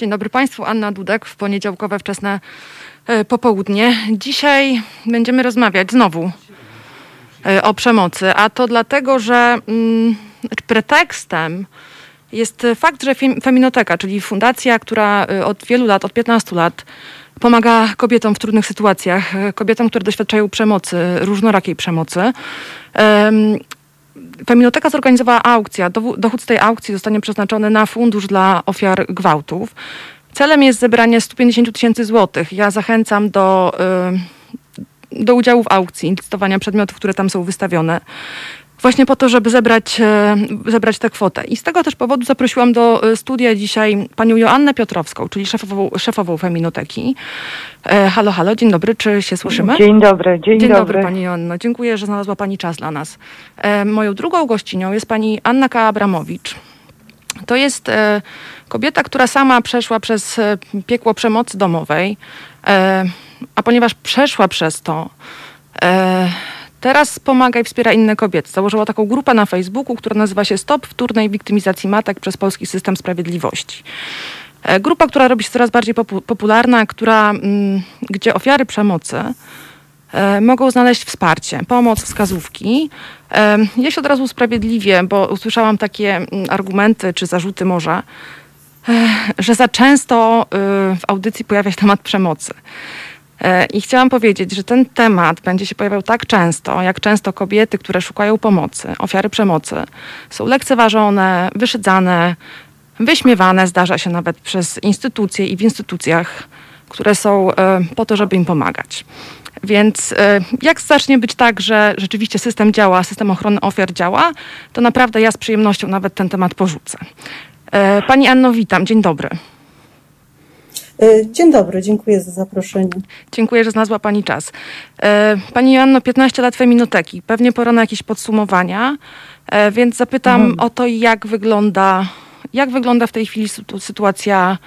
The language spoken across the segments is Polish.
Dzień dobry Państwu, Anna Dudek w poniedziałkowe wczesne e, popołudnie. Dzisiaj będziemy rozmawiać znowu e, o przemocy, a to dlatego, że mm, pretekstem jest fakt, że Feminoteka, czyli fundacja, która e, od wielu lat, od 15 lat pomaga kobietom w trudnych sytuacjach, kobietom, które doświadczają przemocy, różnorakiej przemocy. Feminoteka zorganizowała aukcję. Dochód z tej aukcji zostanie przeznaczony na fundusz dla ofiar gwałtów. Celem jest zebranie 150 tysięcy złotych. Ja zachęcam do, y, do udziału w aukcji, listowania przedmiotów, które tam są wystawione właśnie po to, żeby zebrać, e, zebrać tę kwotę. I z tego też powodu zaprosiłam do e, studia dzisiaj panią Joannę Piotrowską, czyli szefową, szefową Feminoteki. E, halo, halo, dzień dobry, czy się słyszymy? Dzień dobry, dzień, dzień dobry. dobry. Pani Joanno, dziękuję, że znalazła Pani czas dla nas. Moją drugą gościnią jest Pani Anna K. Abramowicz. To jest kobieta, która sama przeszła przez piekło przemocy domowej, a ponieważ przeszła przez to, Teraz pomaga i wspiera inne kobiety. Założyła taką grupę na Facebooku, która nazywa się Stop wtórnej wiktymizacji matek przez polski system sprawiedliwości. E, grupa, która robi się coraz bardziej popularna, która, mm, gdzie ofiary przemocy e, mogą znaleźć wsparcie, pomoc, wskazówki. E, ja się od razu usprawiedliwię, bo usłyszałam takie mm, argumenty czy zarzuty może, że za często w audycji pojawia się temat przemocy. E, I chciałam powiedzieć, że ten temat będzie się pojawiał tak często, jak często kobiety, które szukają pomocy, ofiary przemocy, są lekceważone, wyszydzane, wyśmiewane, zdarza się nawet przez instytucje i w instytucjach, które są e, po to, żeby im pomagać. Więc e, jak zacznie być tak, że rzeczywiście system działa, system ochrony ofiar działa, to naprawdę ja z przyjemnością nawet ten temat porzucę. Pani Anno, witam. Dzień dobry. E, dzień dobry, dziękuję za zaproszenie. Dziękuję, że znalazła Pani czas. E, pani Joanno, 15 lat feminoteki, pewnie pora na jakieś podsumowania, e, więc zapytam mhm. o to, jak wygląda, jak wygląda w tej chwili sytuacja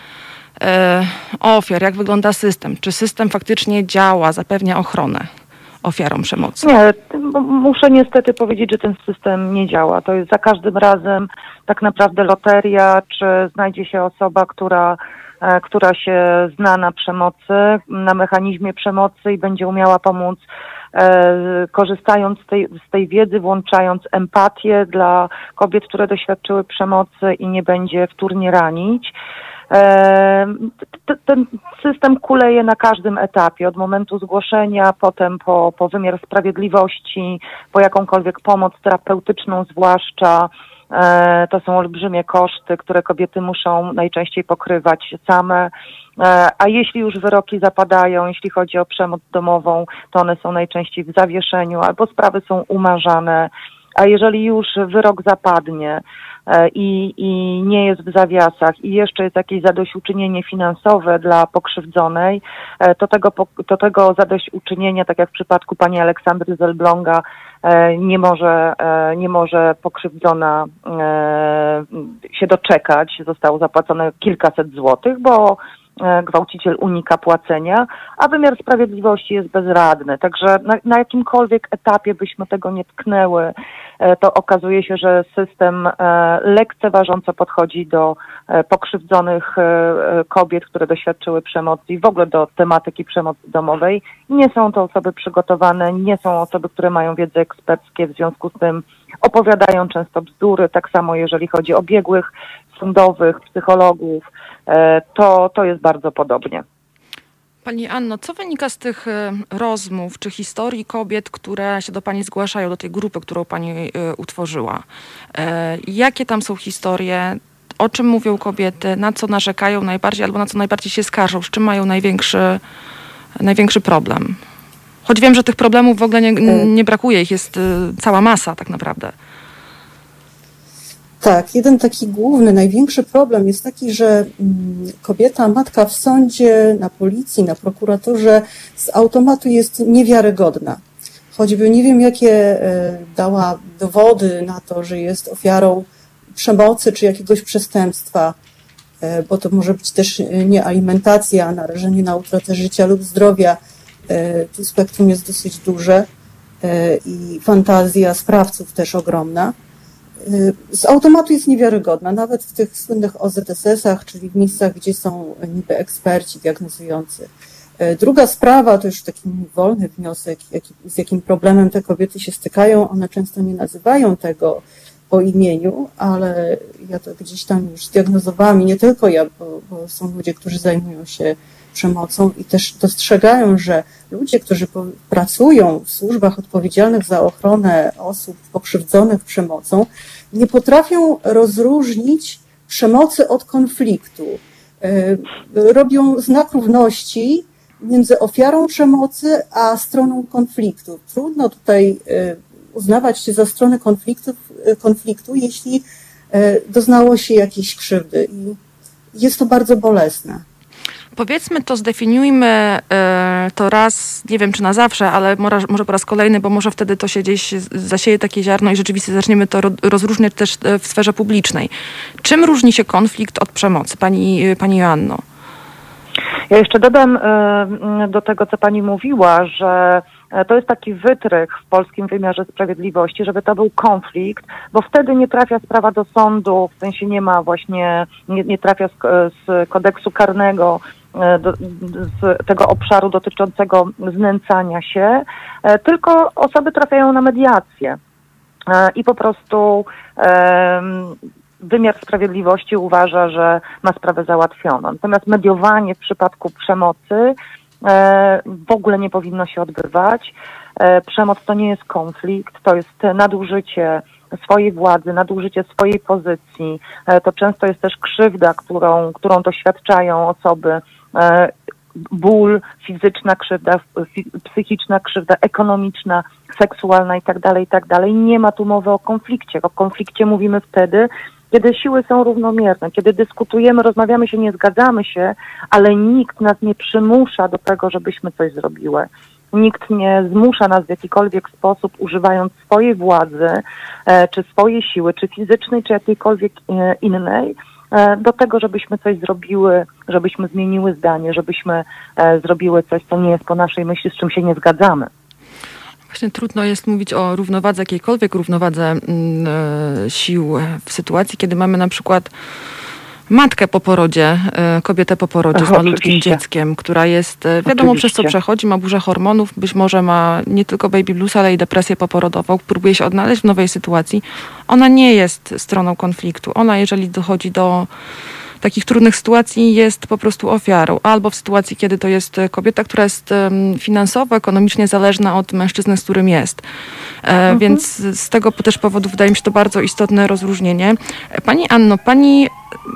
ofiar, jak wygląda system. Czy system faktycznie działa, zapewnia ochronę? ofiarom przemocy? Nie, muszę niestety powiedzieć, że ten system nie działa. To jest za każdym razem tak naprawdę loteria, czy znajdzie się osoba, która która się zna na przemocy, na mechanizmie przemocy i będzie umiała pomóc e, korzystając z tej, z tej wiedzy, włączając empatię dla kobiet, które doświadczyły przemocy i nie będzie wtórnie ranić. Ten system kuleje na każdym etapie, od momentu zgłoszenia, potem po, po wymiar sprawiedliwości, po jakąkolwiek pomoc terapeutyczną, zwłaszcza E, to są olbrzymie koszty, które kobiety muszą najczęściej pokrywać same. E, a jeśli już wyroki zapadają, jeśli chodzi o przemoc domową, to one są najczęściej w zawieszeniu albo sprawy są umarzane. A jeżeli już wyrok zapadnie e, i, i nie jest w zawiasach i jeszcze jest jakieś zadośćuczynienie finansowe dla pokrzywdzonej, to tego, to tego zadośćuczynienia, tak jak w przypadku pani Aleksandry Zelblonga, E, nie może, e, nie może pokrzywdzona e, się doczekać. Zostało zapłacone kilkaset złotych, bo gwałciciel unika płacenia, a wymiar sprawiedliwości jest bezradny. Także na, na jakimkolwiek etapie byśmy tego nie tknęły, E, to okazuje się, że system e, lekceważąco podchodzi do e, pokrzywdzonych kobiet, które doświadczyły przemocy i w ogóle do tematyki przemocy domowej. Nie są to osoby przygotowane, nie są osoby, które mają wiedzę eksperckie, w związku z tym opowiadają często bzdury, tak samo jeżeli chodzi o biegłych sądowych, psychologów, to, to jest bardzo podobnie. Pani Anno, co wynika z tych e, rozmów czy historii kobiet, które się do Pani zgłaszają, do tej grupy, którą Pani e, utworzyła? E, jakie tam są historie? O czym mówią kobiety? Na co narzekają najbardziej albo na co najbardziej się skarżą? Z czym mają największy, największy problem? Choć wiem, że tych problemów w ogóle nie, nie brakuje, ich jest cała masa tak naprawdę. Tak, jeden taki główny, największy problem jest taki, że mm, kobieta, matka w sądzie, na policji, na prokuraturze z automatu jest niewiarygodna. Choćby nie wiem, jakie e, dała dowody na to, że jest ofiarą przemocy czy jakiegoś przestępstwa, e, bo to może być też e, nie alimentacja, narażenie na utratę życia lub zdrowia. Tu spektrum jest dosyć duże i fantazja sprawców też ogromna z automatu jest niewiarygodna, nawet w tych słynnych OZSS-ach, czyli w miejscach, gdzie są niby eksperci diagnozujący. Druga sprawa, to już taki wolny wniosek, z jakim problemem te kobiety się stykają. One często nie nazywają tego po imieniu, ale ja to gdzieś tam już zdiagnozowałam i nie tylko ja, bo, bo są ludzie, którzy zajmują się przemocą i też dostrzegają, że ludzie, którzy pracują w służbach odpowiedzialnych za ochronę osób pokrzywdzonych przemocą, nie potrafią rozróżnić przemocy od konfliktu. E, robią znak równości między ofiarą przemocy a stroną konfliktu. Trudno tutaj e, uznawać się za stronę konfliktu, e, konfliktu jeśli doznało się jakiejś krzywdy. I jest to bardzo bolesne. Powiedzmy to, zdefiniujmy e, to raz, nie wiem czy na zawsze, ale może, po raz kolejny, bo może wtedy to się gdzieś zasieje takie ziarno i rzeczywiście zaczniemy to rozróżniać też e, w sferze publicznej. Czym różni się konflikt od przemocy, pani, e, pani Joanno? Ja jeszcze dodam do tego, co pani mówiła, że to jest taki wytrych w polskim wymiarze sprawiedliwości, żeby to był konflikt, bo wtedy nie trafia sprawa do sądu, w sensie nie ma właśnie, nie, nie trafia z, z kodeksu karnego do, z tego obszaru dotyczącego znęcania się, e, tylko osoby trafiają na mediację e, i po prostu wymiar sprawiedliwości uważa, że ma sprawę załatwioną. Natomiast mediowanie w przypadku przemocy w ogóle nie powinno się odbywać. Przemoc to nie jest konflikt, to jest nadużycie swojej władzy, nadużycie swojej pozycji. To często jest też krzywda, którą, którą doświadczają osoby E, ból, fizyczna krzywda, psychiczna krzywda, ekonomiczna, seksualna itd., tak itd. Tak Nie ma tu mowy o konflikcie. O konflikcie mówimy wtedy, kiedy siły są równomierne, kiedy dyskutujemy, rozmawiamy się, nie zgadzamy się, ale nikt nas nie przymusza do tego, żebyśmy coś zrobiły. Nikt nie zmusza nas w jakikolwiek sposób, używając swojej władzy, e, czy swojej siły, czy fizycznej, czy jakiejkolwiek e, innej, E, do tego, żebyśmy coś zrobiły, żebyśmy zmieniły zdanie, żebyśmy e, zrobiły coś, co nie jest po naszej myśli, z czym się nie zgadzamy. Właśnie trudno jest mówić o równowadze, jakiejkolwiek równowadze mm, e, sił w sytuacji, kiedy mamy na przykład matkę po porodzie, e, kobietę po porodzie z malutkim Oczywiście. dzieckiem, która jest, e, wiadomo Oczywiście. przez co przechodzi, ma burzę hormonów, być może ma nie tylko baby blues, ale i depresję poporodową, próbuje się odnaleźć w nowej sytuacji. Ona nie jest stroną konfliktu. Ona, jeżeli dochodzi do takich trudnych sytuacji jest po prostu ofiarą. Albo w sytuacji, kiedy to jest kobieta, która jest finansowo, ekonomicznie zależna od mężczyzny, z którym jest. E, mhm. Więc z tego też powodu wydaje mi się to bardzo istotne rozróżnienie. Pani Anno, pani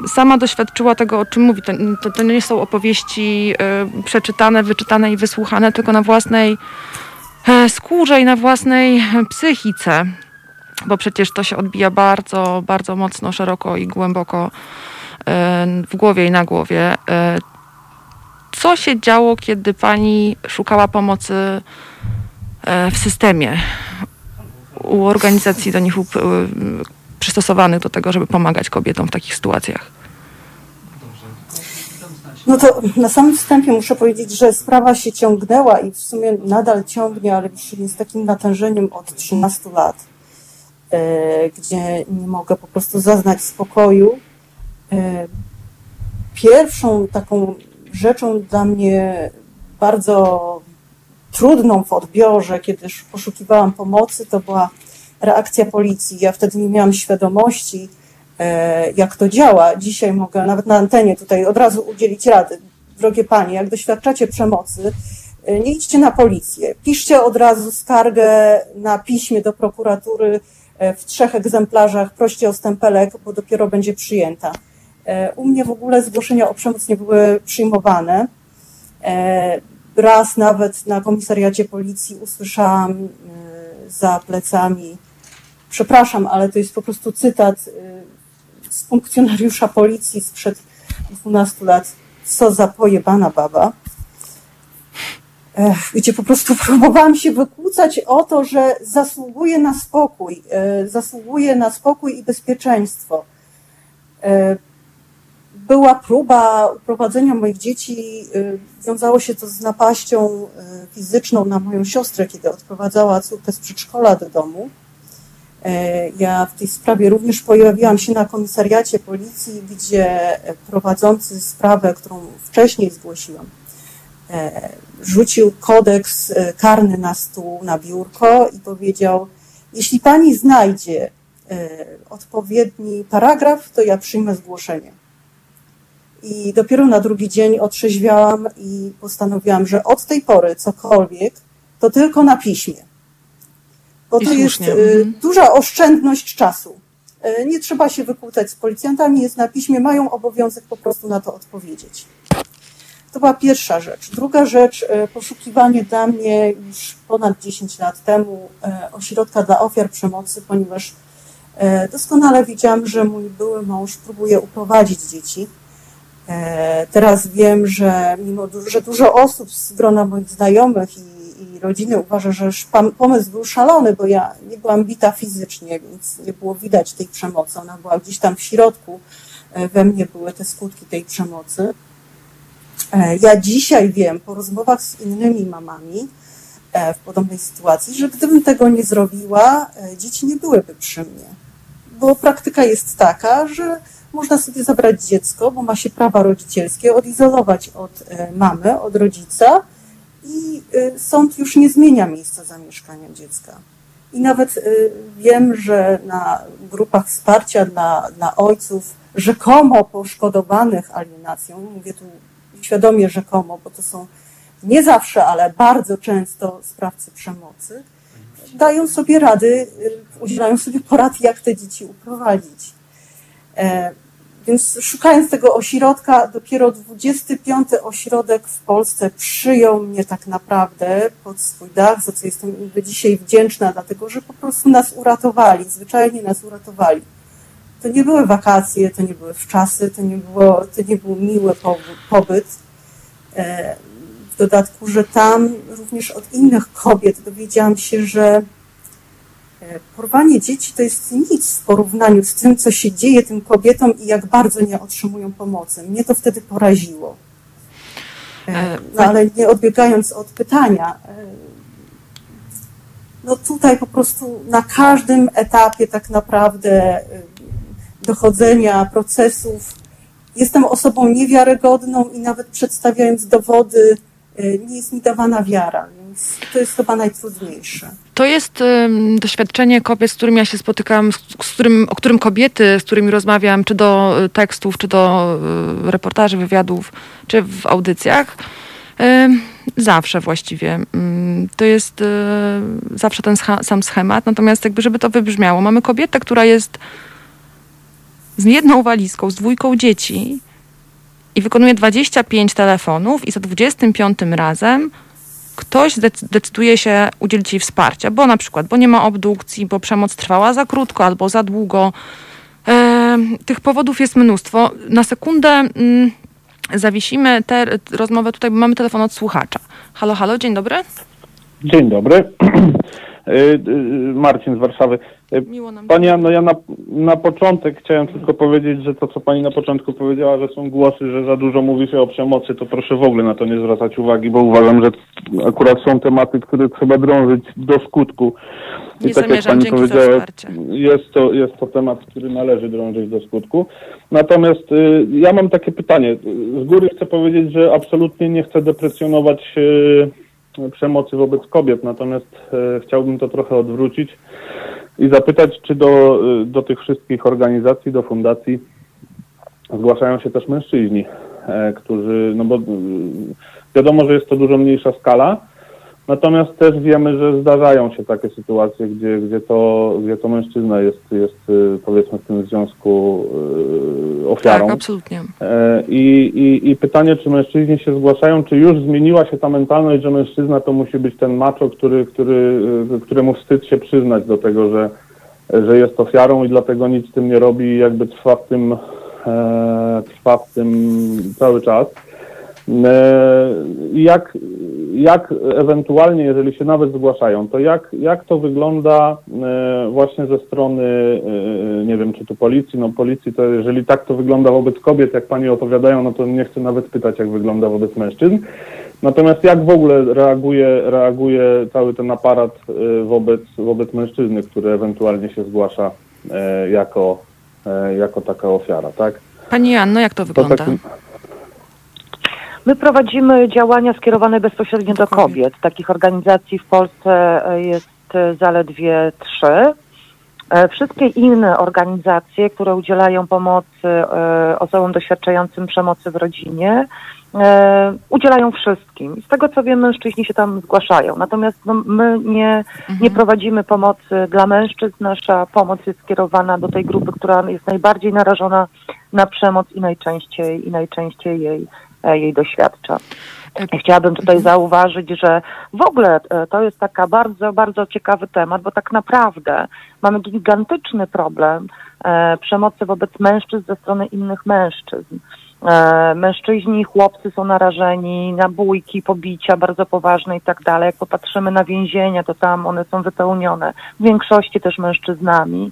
sama doświadczyła tego, o czym mówi. To, to, to nie są opowieści y, przeczytane, wyczytane i wysłuchane, tylko na własnej y, skórze i na własnej psychice. Bo przecież to się odbija bardzo, bardzo mocno, szeroko i głęboko w głowie i na głowie. E, co się działo, kiedy pani szukała pomocy e, w systemie u organizacji do nich przystosowanych do tego, żeby pomagać kobietom w takich sytuacjach? No to na samym wstępie muszę powiedzieć, że sprawa się ciągnęła i w sumie nadal ciągnie, ale już z takim natężeniem od 13 lat, e, gdzie nie mogę po prostu zaznać spokoju E, pierwszą taką rzeczą dla mnie bardzo trudną w odbiorze, kiedy poszukiwałam pomocy, to była reakcja policji. Ja wtedy nie miałam świadomości, e, jak to działa. Dzisiaj mogę nawet na antenie tutaj od razu udzielić rady. Drogie panie, jak doświadczacie przemocy, e, nie idźcie na policję. Piszcie od razu skargę na piśmie do prokuratury w trzech egzemplarzach, proście o stempelek, bo dopiero będzie przyjęta. E, u mnie w ogóle zgłoszenia o przemoc nie były przyjmowane. E, raz nawet na komisariacie policji usłyszałam e, za plecami, przepraszam, ale to jest po prostu cytat z funkcjonariusza policji sprzed 12 lat, co za pojebana baba, gdzie po prostu próbowałam się wykłócać o to, że zasługuje na spokój, zasługuje na spokój i bezpieczeństwo była próba uprowadzenia moich dzieci. Y, wiązało się to z napaścią y, fizyczną na moją siostrę, kiedy odprowadzała córkę z przedszkola do domu. E, ja w tej sprawie również pojawiłam się na komisariacie policji, gdzie prowadzący sprawę, którą wcześniej zgłosiłam, e, rzucił kodeks e, karny na stół, na biurko i powiedział, jeśli pani znajdzie odpowiedni paragraf, to ja przyjmę zgłoszenie. I dopiero na drugi dzień otrzeźwiałam i postanowiłam, że od tej pory cokolwiek, to tylko na piśmie bo I to jest słusznie. y, Mhm. duża oszczędność czasu. Y, Nie trzeba się wykłócać z policjantami, jest na piśmie, mają obowiązek po prostu na to odpowiedzieć. To była pierwsza rzecz. Druga rzecz, y, poszukiwanie dla mnie już ponad 10 lat temu ośrodka dla ofiar przemocy, ponieważ doskonale wiedziałam, że mój były mąż próbuje uprowadzić dzieci. Teraz wiem, że mimo że dużo osób z grona moich znajomych i, i rodziny uważa, że pomysł był szalony, bo ja nie byłam bita fizycznie, więc nie było widać tej przemocy. Ona była gdzieś tam w środku. E, We mnie były te skutki tej przemocy. E, Ja dzisiaj wiem po rozmowach z innymi mamami e, w podobnej sytuacji, że gdybym tego nie zrobiła, dzieci nie byłyby przy mnie. Bo praktyka jest taka, że można sobie zabrać dziecko, bo ma się prawa rodzicielskie, odizolować od mamy, od rodzica i e, sąd już nie zmienia miejsca zamieszkania dziecka. I nawet e, wiem, że na grupach wsparcia dla, dla ojców rzekomo poszkodowanych alienacją, mówię tu świadomie rzekomo, bo to są nie zawsze, ale bardzo często sprawcy przemocy, dają sobie rady, y, udzielają sobie porad, jak te dzieci uprowadzić. Więc szukając tego ośrodka, dopiero 25 ośrodek w Polsce przyjął mnie tak naprawdę pod swój dach, za co jestem do dzisiaj wdzięczna, dlatego że po prostu nas uratowali, zwyczajnie nas uratowali. To nie były wakacje, to nie były wczasy, to nie, było, to nie był miły pobyt-. E, W dodatku, że tam również od innych kobiet dowiedziałam się, że porwanie dzieci to jest nic w porównaniu z tym, co się dzieje tym kobietom i jak bardzo nie otrzymują pomocy. Mnie to wtedy poraziło. E, E, No ale nie odbiegając od pytania, e, no tutaj po prostu na każdym etapie tak naprawdę e, dochodzenia procesów jestem osobą niewiarygodną i nawet przedstawiając dowody e, nie jest mi dawana wiara, więc to jest chyba najtrudniejsze. To jest ym, doświadczenie kobiet, z którymi ja się spotykam, z, z którym, o którym kobiety, z którymi rozmawiam, czy do y, tekstów, czy do y, reportaży, wywiadów, czy w audycjach. Ym, zawsze właściwie. Ym, to jest y, zawsze ten scha- sam schemat. Natomiast jakby, żeby to wybrzmiało, mamy kobietę, która jest z jedną walizką, z dwójką dzieci i wykonuje 25 telefonów i za 25 razem ktoś decyduje się udzielić jej wsparcia, bo na przykład, bo nie ma obdukcji, bo przemoc trwała za krótko albo za długo. E, tych powodów jest mnóstwo. Na sekundę mm, zawiesimy tę rozmowę tutaj, bo mamy telefon od słuchacza. Halo, halo, dzień dobry. Dzień dobry. Y, y, Marcin z Warszawy. Y, Miło nam. Pani Anno, ja na, na początek chciałem tylko powiedzieć, że to, co Pani na początku powiedziała, że są głosy, że za dużo mówi się o przemocy, to proszę w ogóle na to nie zwracać uwagi, bo uważam, że akurat są tematy, które trzeba drążyć do skutku. Nie I tak jak Pani powiedziała, jest to, jest to temat, który należy drążyć do skutku. Natomiast y, ja mam takie pytanie. Z góry chcę powiedzieć, że absolutnie nie chcę deprecjonować y, przemocy wobec kobiet, natomiast y, chciałbym to trochę odwrócić i zapytać, czy do, y, do tych wszystkich organizacji, do fundacji zgłaszają się też mężczyźni, e, którzy, no bo wiadomo, że jest to dużo mniejsza skala, Natomiast też wiemy, że zdarzają się takie sytuacje, gdzie, gdzie, to, gdzie to mężczyzna jest, jest y, powiedzmy w tym związku y, ofiarą. Tak, absolutnie. E, I, i, I pytanie, czy mężczyźni się zgłaszają, czy już zmieniła się ta mentalność, że mężczyzna to musi być ten macho, który, który, y, któremu wstyd się przyznać do tego, że, że jest ofiarą i dlatego nic z tym nie robi i jakby trwa w tym, e, trwa w tym cały czas. E, jak, jak ewentualnie, jeżeli się nawet zgłaszają, to jak, jak to wygląda e, właśnie ze strony, e, nie wiem, czy tu policji, no policji, to jeżeli tak to wygląda wobec kobiet, jak pani opowiadają, no to nie chcę nawet pytać, jak wygląda wobec mężczyzn. Natomiast jak w ogóle reaguje, reaguje cały ten aparat wobec, wobec mężczyzny, który ewentualnie się zgłasza jako, jako taka ofiara, tak? Pani Janno, jak to wygląda? To tak, My prowadzimy działania skierowane bezpośrednio do kobiet. Takich organizacji w Polsce e, jest e, zaledwie trzy. E, wszystkie inne organizacje, które udzielają pomocy osobom doświadczającym przemocy w rodzinie, udzielają wszystkim. Z tego co wiem, mężczyźni się tam zgłaszają. Natomiast no, my nie, mhm. nie prowadzimy pomocy dla mężczyzn. Nasza pomoc jest skierowana do tej grupy, która jest najbardziej narażona na przemoc i najczęściej, i najczęściej jej jej doświadcza. Chciałabym tutaj zauważyć, że w ogóle e, to jest taka bardzo, bardzo ciekawy temat, bo tak naprawdę mamy gigantyczny problem e, przemocy wobec mężczyzn ze strony innych mężczyzn. Mężczyźni i chłopcy są narażeni na bójki, pobicia bardzo poważne i tak dalej. Jak popatrzymy na więzienia, to tam one są wypełnione w większości też mężczyznami.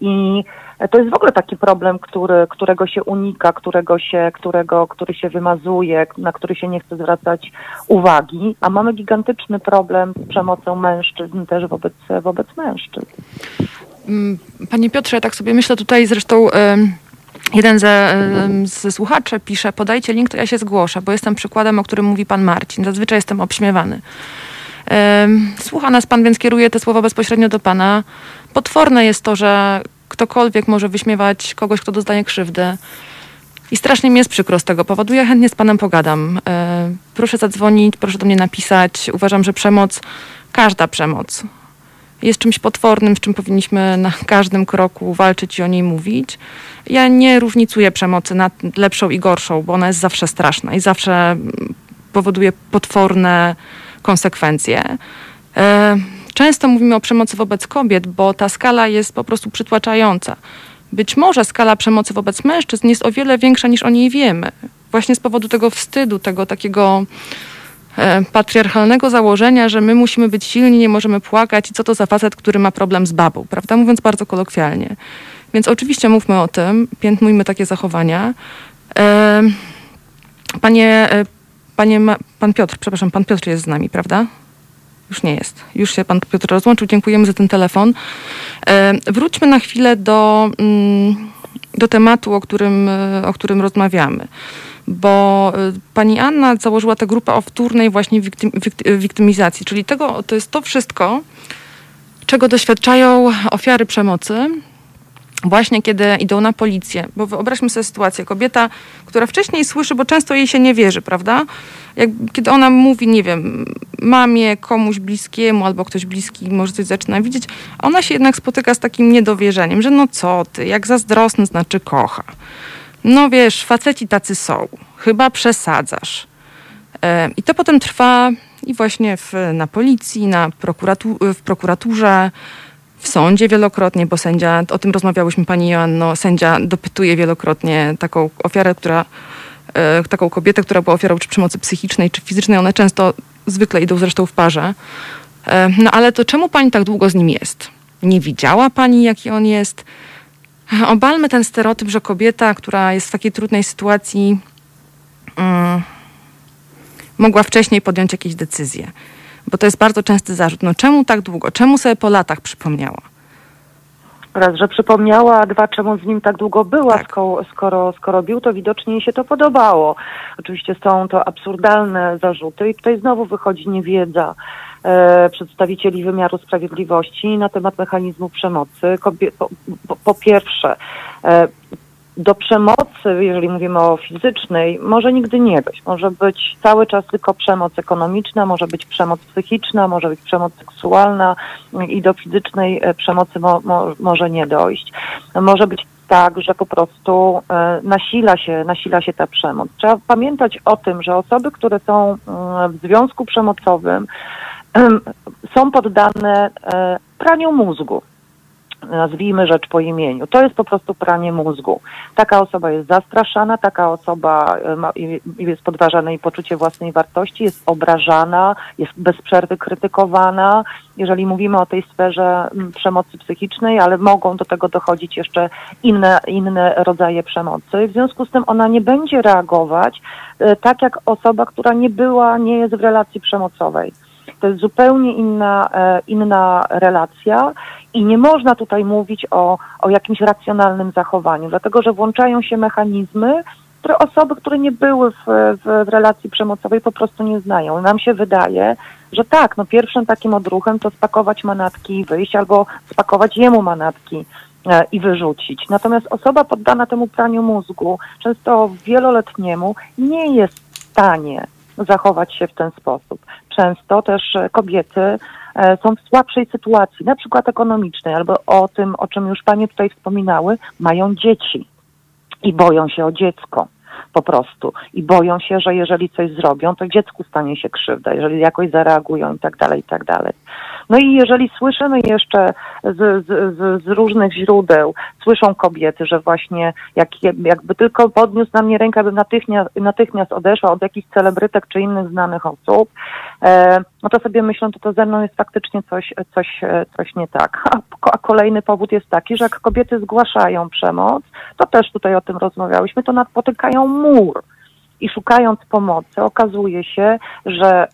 I to jest w ogóle taki problem, który, którego się unika, którego się, którego, który się wymazuje, na który się nie chce zwracać uwagi, a mamy gigantyczny problem z przemocą mężczyzn też wobec, wobec mężczyzn. Mm, panie Piotrze, tak sobie myślę tutaj zresztą. Jeden ze, ze, słuchaczy pisze, podajcie link, to ja się zgłoszę, bo jestem przykładem, o którym mówi pan Marcin. Zazwyczaj jestem obśmiewany. Słucha nas pan, więc kieruje te słowa bezpośrednio do pana. Potworne jest to, że ktokolwiek może wyśmiewać kogoś, kto doznaje krzywdy. I strasznie mi jest przykro z tego powodu. Ja chętnie z panem pogadam. E, proszę zadzwonić, proszę do mnie napisać. Uważam, że przemoc, każda przemoc jest czymś potwornym, z czym powinniśmy na każdym kroku walczyć i o niej mówić. Ja nie różnicuję przemocy na lepszą i gorszą, bo ona jest zawsze straszna i zawsze powoduje potworne konsekwencje. Często mówimy o przemocy wobec kobiet, bo ta skala jest po prostu przytłaczająca. Być może skala przemocy wobec mężczyzn jest o wiele większa niż o niej wiemy. Właśnie z powodu tego wstydu, tego takiego e, patriarchalnego założenia, że my musimy być silni, nie możemy płakać i co to za facet, który ma problem z babą, prawda? Mówiąc bardzo kolokwialnie. Więc oczywiście mówmy o tym, piętnujmy takie zachowania. E, panie, e, panie, pan Piotr, przepraszam, pan Piotr jest z nami, prawda? Już nie jest. Już się pan Piotr rozłączył. Dziękujemy za ten telefon. E, wróćmy na chwilę do, mm, do tematu, o którym, e, o którym rozmawiamy. Bo e, pani Anna założyła tę grupę o wtórnej właśnie wiktym, wiktymizacji, czyli tego, to jest to wszystko, czego doświadczają ofiary przemocy, właśnie kiedy idą na policję. Bo wyobraźmy sobie sytuację. Kobieta, która wcześniej słyszy, bo często jej się nie wierzy, prawda? Jak, kiedy ona mówi, nie wiem, mamie, komuś bliskiemu albo ktoś bliski może coś zaczyna widzieć, ona się jednak spotyka z takim niedowierzeniem, że no co ty, jak zazdrosny znaczy kocha. No wiesz, faceci tacy są. Chyba przesadzasz. E, I to potem trwa i właśnie w, na policji, na prokuratu, w prokuraturze, w sądzie wielokrotnie, bo sędzia, o tym rozmawiałyśmy pani Joanno, sędzia dopytuje wielokrotnie taką ofiarę, która, e, taką kobietę, która była ofiarą czy przemocy psychicznej, czy fizycznej. One często zwykle idą zresztą w parze. E, no ale to czemu pani tak długo z nim jest? Nie widziała pani, jaki on jest? Obalmy ten stereotyp, że kobieta, która jest w takiej trudnej sytuacji, mm, mogła wcześniej podjąć jakieś decyzje bo to jest bardzo częsty zarzut. No czemu tak długo? Czemu sobie po latach przypomniała? Raz, że przypomniała, a dwa, czemu z nim tak długo była, tak. skoro, skoro, bił, to widocznie jej się to podobało. Oczywiście są to absurdalne zarzuty i tutaj znowu wychodzi niewiedza e, przedstawicieli wymiaru sprawiedliwości na temat mechanizmu przemocy. Kobie, po, po, po, pierwsze, e, do przemocy, jeżeli mówimy o fizycznej, może nigdy nie dojść. Może być cały czas tylko przemoc ekonomiczna, może być przemoc psychiczna, może być przemoc seksualna i do fizycznej e, przemocy mo, mo, może nie dojść. Może być tak, że po prostu e, nasila się, nasila się ta przemoc. Trzeba pamiętać o tym, że osoby, które są mm, w związku przemocowym, są poddane e, praniu mózgu nazwijmy rzecz po imieniu. To jest po prostu pranie mózgu. Taka osoba jest zastraszana, taka osoba e, ma, jest podważane jej poczucie własnej wartości, jest obrażana, jest bez przerwy krytykowana. Jeżeli mówimy o tej sferze przemocy psychicznej, ale mogą do tego dochodzić jeszcze inne, inne rodzaje przemocy. W związku z tym ona nie będzie reagować e, tak jak osoba, która nie była, nie jest w relacji przemocowej. To jest zupełnie inna, e, inna relacja i nie można tutaj mówić o, o jakimś racjonalnym zachowaniu, dlatego że włączają się mechanizmy, które osoby, które nie były w, w, relacji przemocowej po prostu nie znają. Nam się wydaje, że tak, no pierwszym takim odruchem to spakować manatki i wyjść, albo spakować jemu manatki e, i wyrzucić. Natomiast osoba poddana temu praniu mózgu, często wieloletniemu, nie jest w stanie zachować się w ten sposób. Często też e, kobiety e, są w słabszej sytuacji, na przykład ekonomicznej, albo o tym, o czym już Panie tutaj wspominały, mają dzieci i boją się o dziecko po prostu. I boją się, że jeżeli coś zrobią, to dziecku stanie się krzywda, jeżeli jakoś zareagują i tak dalej, i tak dalej. No i jeżeli słyszymy jeszcze z, z, z różnych źródeł, słyszą kobiety, że właśnie jak, jakby tylko podniósł na mnie rękę, bym natychmiast, natychmiast odeszła od jakichś celebrytek czy innych znanych osób, e, no to sobie myślą, to to ze mną jest faktycznie coś, coś, coś nie tak. A, a kolejny powód jest taki, że jak kobiety zgłaszają przemoc, to też tutaj o tym rozmawiałyśmy, to napotykają mur i szukając pomocy okazuje się, że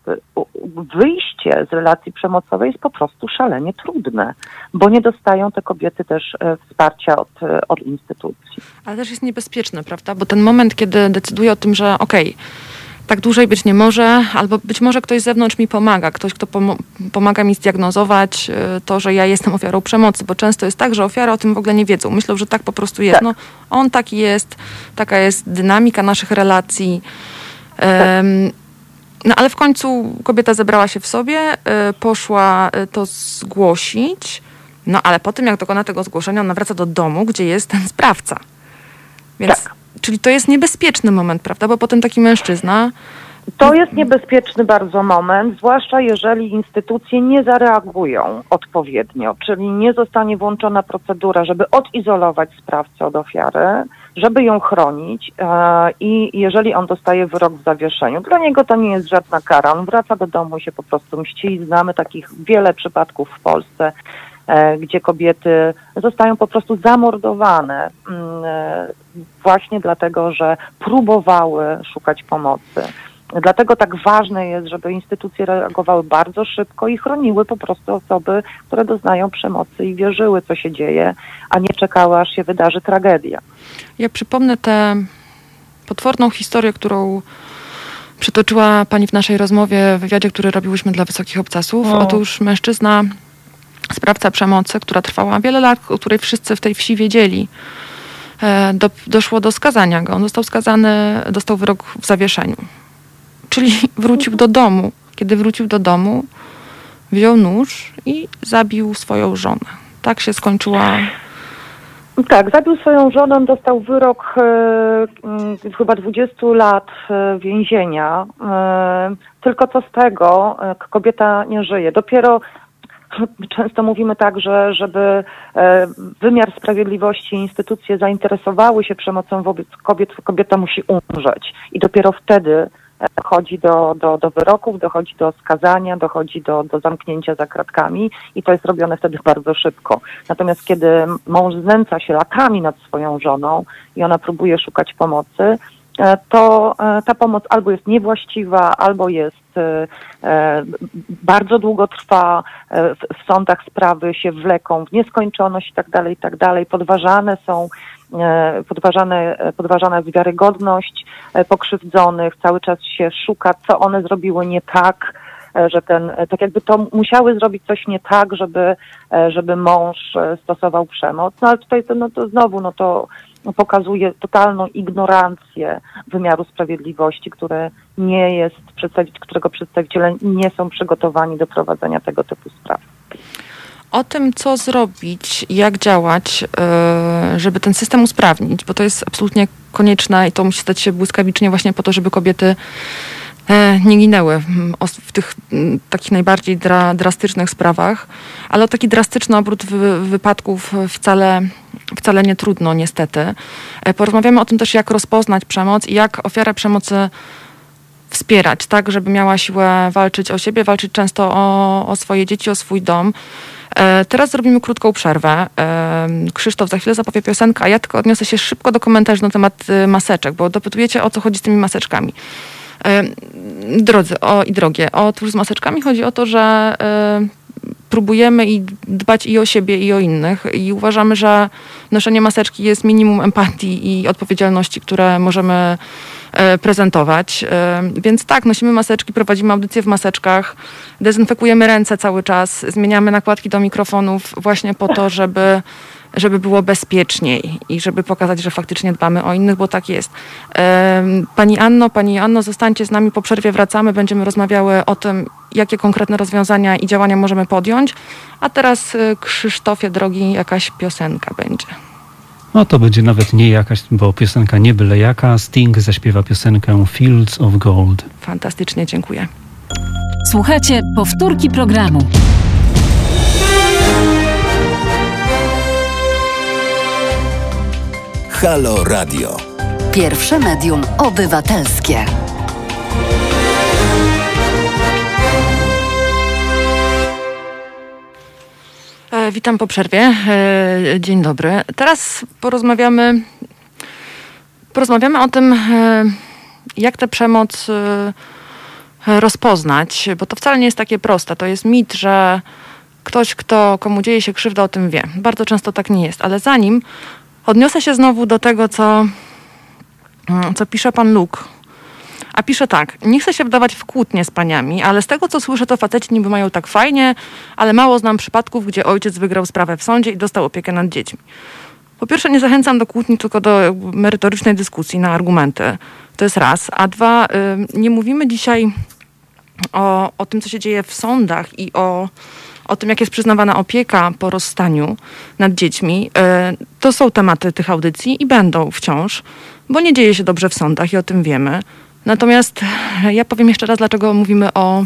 wyjście z relacji przemocowej jest po prostu szalenie trudne, bo nie dostają te kobiety też e, wsparcia od, e, od instytucji. Ale też jest niebezpieczne, prawda? Bo ten moment, kiedy decyduje o tym, że okej, okay, tak dłużej być nie może, albo być może ktoś z zewnątrz mi pomaga, ktoś, kto pom pomaga mi zdiagnozować y, to, że ja jestem ofiarą przemocy, bo często jest tak, że ofiary o tym w ogóle nie wiedzą. Myślą, że tak po prostu jest. Tak. No, on taki jest, taka jest dynamika naszych relacji. Um, no ale w końcu kobieta zebrała się w sobie, y, poszła y, to zgłosić, no ale po tym, jak dokona tego zgłoszenia, ona wraca do domu, gdzie jest ten sprawca. Więc tak. Czyli to jest niebezpieczny moment, prawda? Bo potem taki mężczyzna. To jest niebezpieczny bardzo moment, zwłaszcza jeżeli instytucje nie zareagują odpowiednio, czyli nie zostanie włączona procedura, żeby odizolować sprawcę od ofiary, żeby ją chronić e, i jeżeli on dostaje wyrok w zawieszeniu, dla niego to nie jest żadna kara. On wraca do domu i się po prostu mści. Znamy takich wiele przypadków w Polsce, gdzie kobiety zostają po prostu zamordowane mm, e, właśnie dlatego, że próbowały szukać pomocy. Dlatego tak ważne jest, żeby instytucje reagowały bardzo szybko i chroniły po prostu osoby, które doznają przemocy i wierzyły, co się dzieje, a nie czekały, aż się wydarzy tragedia. Ja przypomnę tę potworną historię, którą przytoczyła Pani w naszej rozmowie, w wywiadzie, który robiłyśmy dla Wysokich Obcasów. O. Otóż mężczyzna sprawca przemocy, która trwała wiele lat, o której wszyscy w tej wsi wiedzieli, e, do, doszło do skazania go. On został skazany, dostał wyrok w zawieszeniu. Czyli wrócił do domu. Kiedy wrócił do domu, wziął nóż i zabił swoją żonę. Tak się skończyła tak, zabił swoją żonę, dostał wyrok e, chyba 20 lat e, więzienia. Tylko co z tego, kobieta nie żyje. Dopiero często mówimy tak, że żeby e, wymiar sprawiedliwości instytucje zainteresowały się przemocą wobec kobiet, kobieta musi umrzeć. I dopiero wtedy e, dochodzi do, do, do wyroków, dochodzi do skazania, dochodzi do, do zamknięcia za kratkami i to jest robione wtedy bardzo szybko. Natomiast kiedy mąż znęca się latami nad swoją żoną i ona próbuje szukać pomocy, E, to ta pomoc albo jest niewłaściwa, albo jest bardzo długo trwa, w sądach sprawy się wleką w nieskończoność i tak dalej, i tak. Podważane są podważane, podważana jest wiarygodność pokrzywdzonych, cały czas się szuka, co one zrobiły nie tak, że ten, tak jakby to musiały zrobić coś nie tak, żeby, żeby mąż stosował przemoc. No ale tutaj to, no to znowu, no to pokazuje totalną ignorancję wymiaru sprawiedliwości, które nie jest, którego przedstawiciele nie są przygotowani do prowadzenia tego typu spraw. O tym, co zrobić, jak działać, e, żeby ten system usprawnić, bo to jest absolutnie konieczne i to musi stać się błyskawicznie właśnie po to, żeby kobiety e, nie ginęły w tych takich najbardziej dra, drastycznych sprawach, ale o taki drastyczny obrót wypadków wcale, wcale nie trudno, niestety. E, porozmawiamy o tym też, jak rozpoznać przemoc i jak ofiarę przemocy wspierać, tak, żeby miała siłę walczyć o siebie, walczyć często o, o swoje dzieci, o swój dom. E, teraz zrobimy krótką przerwę. E, Krzysztof za chwilę zapowie piosenkę, a ja tylko odniosę się szybko do komentarzy na temat y, maseczek, bo dopytujecie o co chodzi z tymi maseczkami. E, drodzy o, i drogie, otóż z maseczkami chodzi o to, że próbujemy i dbać i o siebie, i o innych. I uważamy, że noszenie maseczki jest minimum empatii i odpowiedzialności, które możemy E, prezentować. E, więc tak, nosimy maseczki, prowadzimy audycje w maseczkach, dezynfekujemy ręce cały czas, zmieniamy nakładki do mikrofonów właśnie po to, żeby żeby było bezpieczniej i żeby pokazać, że faktycznie dbamy o innych, bo tak jest. Pani Anno, Pani Anno, zostańcie z nami po przerwie, wracamy, będziemy rozmawiały o tym, jakie konkretne rozwiązania i działania możemy podjąć. A teraz Krzysztofie, drogi, jakaś piosenka będzie. No to będzie nawet nie jakaś, bo piosenka nie byle jaka. Sting zaśpiewa piosenkę Fields of Gold. Fantastycznie, dziękuję. Słuchajcie powtórki programu. Halo Radio. Pierwsze medium obywatelskie. E, witam po przerwie. E, dzień dobry. Teraz porozmawiamy, porozmawiamy o tym, e, jak tę przemoc rozpoznać, bo to wcale nie jest takie proste. To jest mit, że ktoś, kto, komu dzieje się krzywda, o tym wie. Bardzo często tak nie jest. Ale zanim odniosę się znowu do tego, co, co pisze pan Luke a pisze tak, nie chcę się wdawać w kłótnie z paniami, ale z tego co słyszę, to faceci niby mają tak fajnie, ale mało znam przypadków, gdzie ojciec wygrał sprawę w sądzie i dostał opiekę nad dziećmi. Po pierwsze, nie zachęcam do kłótni, tylko do merytorycznej dyskusji na argumenty. To jest raz. A dwa, nie mówimy dzisiaj o, o tym, co się dzieje w sądach i o, o tym, jak jest przyznawana opieka po rozstaniu nad dziećmi. To są tematy tych audycji i będą wciąż, bo nie dzieje się dobrze w sądach i o tym wiemy. Natomiast ja powiem jeszcze raz, dlaczego mówimy o,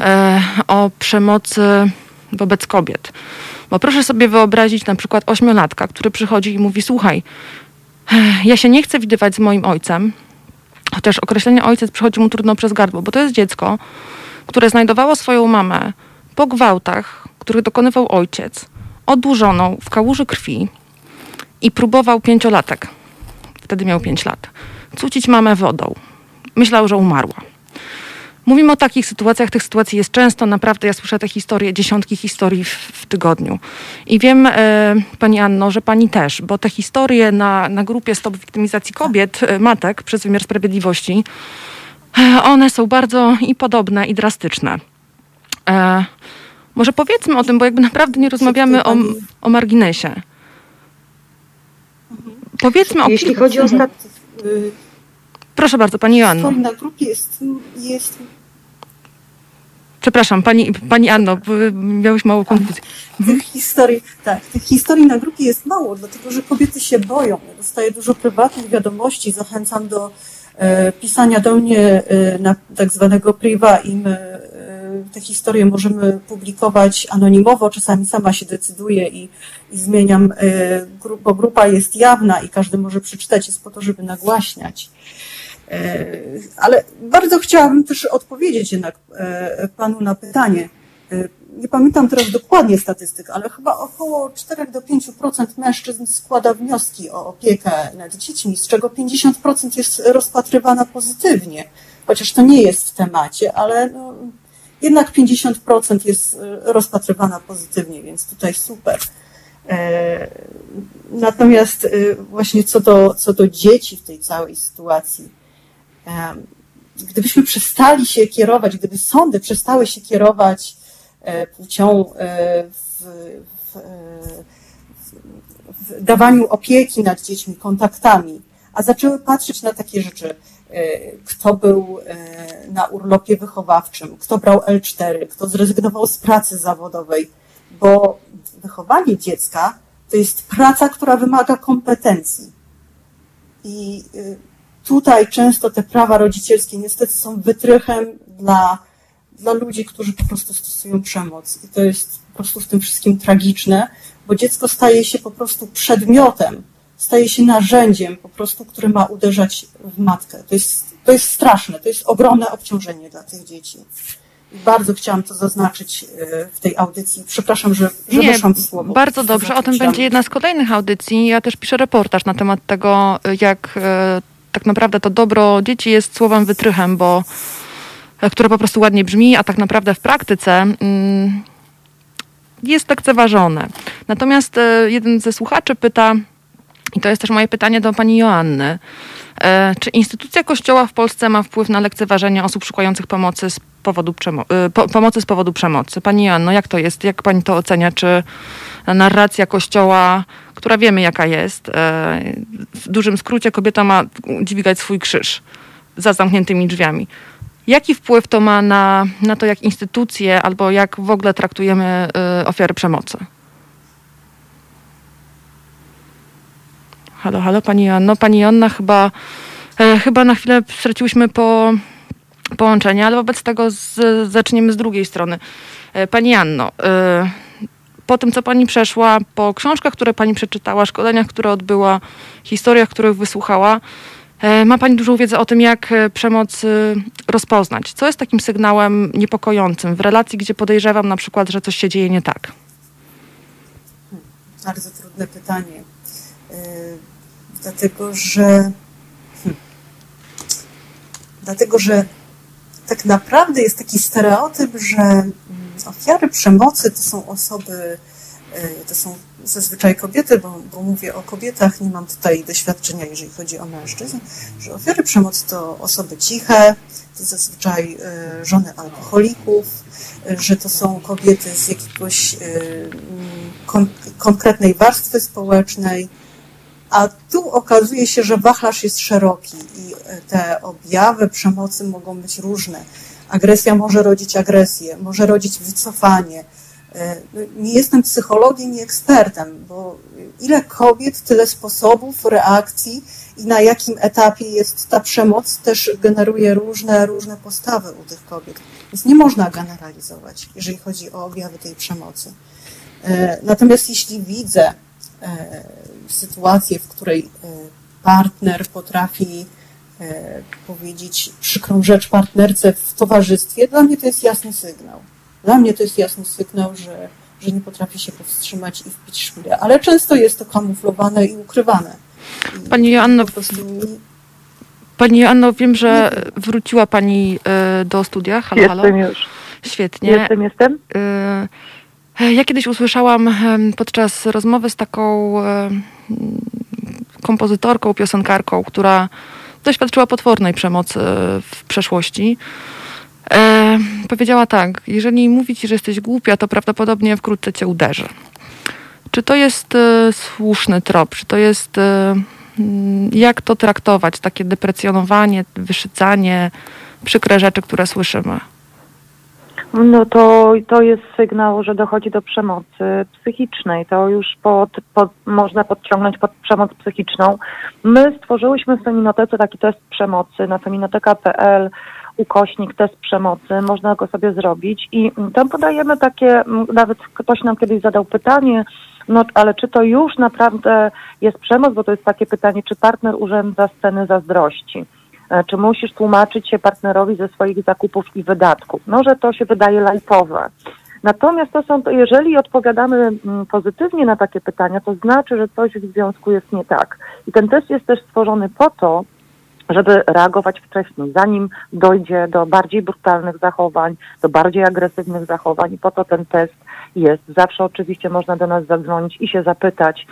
e, o przemocy wobec kobiet. Bo proszę sobie wyobrazić na przykład ośmiolatka, który przychodzi i mówi: Słuchaj, ja się nie chcę widywać z moim ojcem, chociaż określenie ojciec przychodzi mu trudno przez gardło, bo to jest dziecko, które znajdowało swoją mamę po gwałtach, których dokonywał ojciec, odłożoną w kałuży krwi i próbował pięciolatek. Wtedy miał pięć lat cucić mamę wodą. Myślał, że umarła. Mówimy o takich sytuacjach, tych sytuacji jest często, naprawdę ja słyszę te historie, dziesiątki historii w, w tygodniu. I wiem, e, Pani Anno, że Pani też, bo te historie na, na grupie Stop Wiktymizacji Kobiet, e, matek przez wymiar sprawiedliwości, e, one są bardzo i podobne, i drastyczne. E, może powiedzmy o tym, bo jakby naprawdę nie rozmawiamy o, o marginesie. Powiedzmy o... Jeśli chodzi o... Proszę bardzo, Pani Joanno. Na grupie jest, jest... Przepraszam, Pani, pani Anno, miałeś mało konfuzji. Tych historii, tak, tych historii na grupie jest mało, dlatego że kobiety się boją. Ja dostaję dużo prywatnych wiadomości, zachęcam do e, pisania do mnie e, na tak zwanego priva i my e, te historie możemy publikować anonimowo, czasami sama się decyduję i, i zmieniam, e, bo grupa jest jawna i każdy może przeczytać, jest po to, żeby nagłaśniać. E, ale bardzo chciałabym też odpowiedzieć jednak e, Panu na pytanie. Nie pamiętam teraz dokładnie statystyk, ale chyba około 4 do 5% mężczyzn składa wnioski o opiekę nad dziećmi, z czego 50% jest rozpatrywana pozytywnie. Chociaż to nie jest w temacie, ale no, jednak 50% jest rozpatrywana pozytywnie, więc tutaj super. Natomiast właśnie co do, co do dzieci w tej całej sytuacji, gdybyśmy przestali się kierować, gdyby sądy przestały się kierować e, płcią e, w, w, w dawaniu opieki nad dziećmi, kontaktami, a zaczęły patrzeć na takie rzeczy, e, kto był na urlopie wychowawczym, kto brał L4, kto zrezygnował z pracy zawodowej, bo wychowanie dziecka to jest praca, która wymaga kompetencji. I tutaj często te prawa rodzicielskie niestety są wytrychem dla, dla ludzi, którzy po prostu stosują przemoc. I to jest po prostu w tym wszystkim tragiczne, bo dziecko staje się po prostu przedmiotem, staje się narzędziem po prostu, które ma uderzać w matkę. To jest, to jest straszne, to jest ogromne obciążenie dla tych dzieci. Bardzo chciałam to zaznaczyć e, w tej audycji. Przepraszam, że, że Nie, weszłam w słowo. bardzo dobrze. O tym będzie jedna z kolejnych audycji. Ja też piszę reportaż na temat tego, jak e, tak naprawdę to dobro dzieci jest słowem wytrychem, bo e, które po prostu ładnie brzmi, a tak naprawdę w praktyce mm, jest lekceważone. Natomiast jeden ze słuchaczy pyta, i to jest też moje pytanie do pani Joanny, e, czy instytucja Kościoła w Polsce ma wpływ na lekceważenie osób szukających pomocy z powodu, przemo- po, pomocy z powodu przemocy? Pani Joanno, jak to jest? Jak pani to ocenia? Czy narracja Kościoła, która wiemy jaka jest, e, w dużym skrócie kobieta ma dźwigać swój krzyż za zamkniętymi drzwiami. Jaki wpływ to ma na, na to, jak instytucje albo jak w ogóle traktujemy e, ofiary przemocy? Halo, halo, pani Joanno. Pani Joanna chyba, e, chyba na chwilę straciłyśmy po, połączenie, ale wobec tego z, zaczniemy z drugiej strony. E, Pani Anno, e, po tym, co pani przeszła, po książkach, które pani przeczytała, szkoleniach, które odbyła, historiach, których wysłuchała, e, ma pani dużą wiedzę o tym, jak e, przemoc e, rozpoznać. Co jest takim sygnałem niepokojącym w relacji, gdzie podejrzewam na przykład, że coś się dzieje nie tak? Bardzo trudne pytanie. Dlatego, że. Hmm, dlatego, że tak naprawdę jest taki stereotyp, że ofiary przemocy to są osoby, yy, to są zazwyczaj kobiety, bo, bo mówię o kobietach, nie mam tutaj doświadczenia, jeżeli chodzi o mężczyzn, że ofiary przemocy to osoby ciche, to zazwyczaj yy, żony alkoholików, yy, że to są kobiety z jakiegoś kon- konkretnej warstwy społecznej, a tu okazuje się, że wachlarz jest szeroki i e, te objawy przemocy mogą być różne. Agresja może rodzić agresję, może rodzić wycofanie. E, no, Nie jestem psychologiem i ekspertem, bo ile kobiet, tyle sposobów reakcji i na jakim etapie jest ta przemoc też generuje różne, różne postawy u tych kobiet. Więc nie można generalizować, jeżeli chodzi o objawy tej przemocy. E, Natomiast jeśli widzę sytuację, w której e, partner potrafi e, powiedzieć przykrą rzecz partnerce w towarzystwie, dla mnie to jest jasny sygnał. Dla mnie to jest jasny sygnał, że, że nie potrafi się powstrzymać i wpić szpilę. Ale często jest to kamuflowane i ukrywane. I Pani Joanno, po prostu Pani Joanno, wiem, że wróciła pani e, do studia. Halo, halo. Jestem już. Świetnie. Jestem, jestem. Ja kiedyś usłyszałam podczas rozmowy z taką kompozytorką, piosenkarką, która doświadczyła potwornej przemocy w przeszłości. E, powiedziała tak, jeżeli mówi ci, że jesteś głupia, to prawdopodobnie wkrótce cię uderzy. Czy to jest e, słuszny trop? Czy to jest, e, jak to traktować, takie deprecjonowanie, wyszydzanie, przykre rzeczy, które słyszymy? No to, to jest sygnał, że dochodzi do przemocy psychicznej. To już pod, pod, można podciągnąć pod przemoc psychiczną. My stworzyłyśmy w Feminotece taki test przemocy na feminoteka.pl ukośnik test przemocy, można go sobie zrobić i tam podajemy takie, nawet ktoś nam kiedyś zadał pytanie, no ale czy to już naprawdę jest przemoc, bo to jest takie pytanie, czy partner urządza sceny zazdrości. E, Czy musisz tłumaczyć się partnerowi ze swoich zakupów i wydatków? No, że to się wydaje lajtowe. Natomiast to są, jeżeli odpowiadamy mm, pozytywnie na takie pytania, to znaczy, że coś w związku jest nie tak. I ten test jest też stworzony po to, żeby reagować wcześniej, zanim dojdzie do bardziej brutalnych zachowań, do bardziej agresywnych zachowań. I po to ten test jest. Zawsze oczywiście można do nas zadzwonić i się zapytać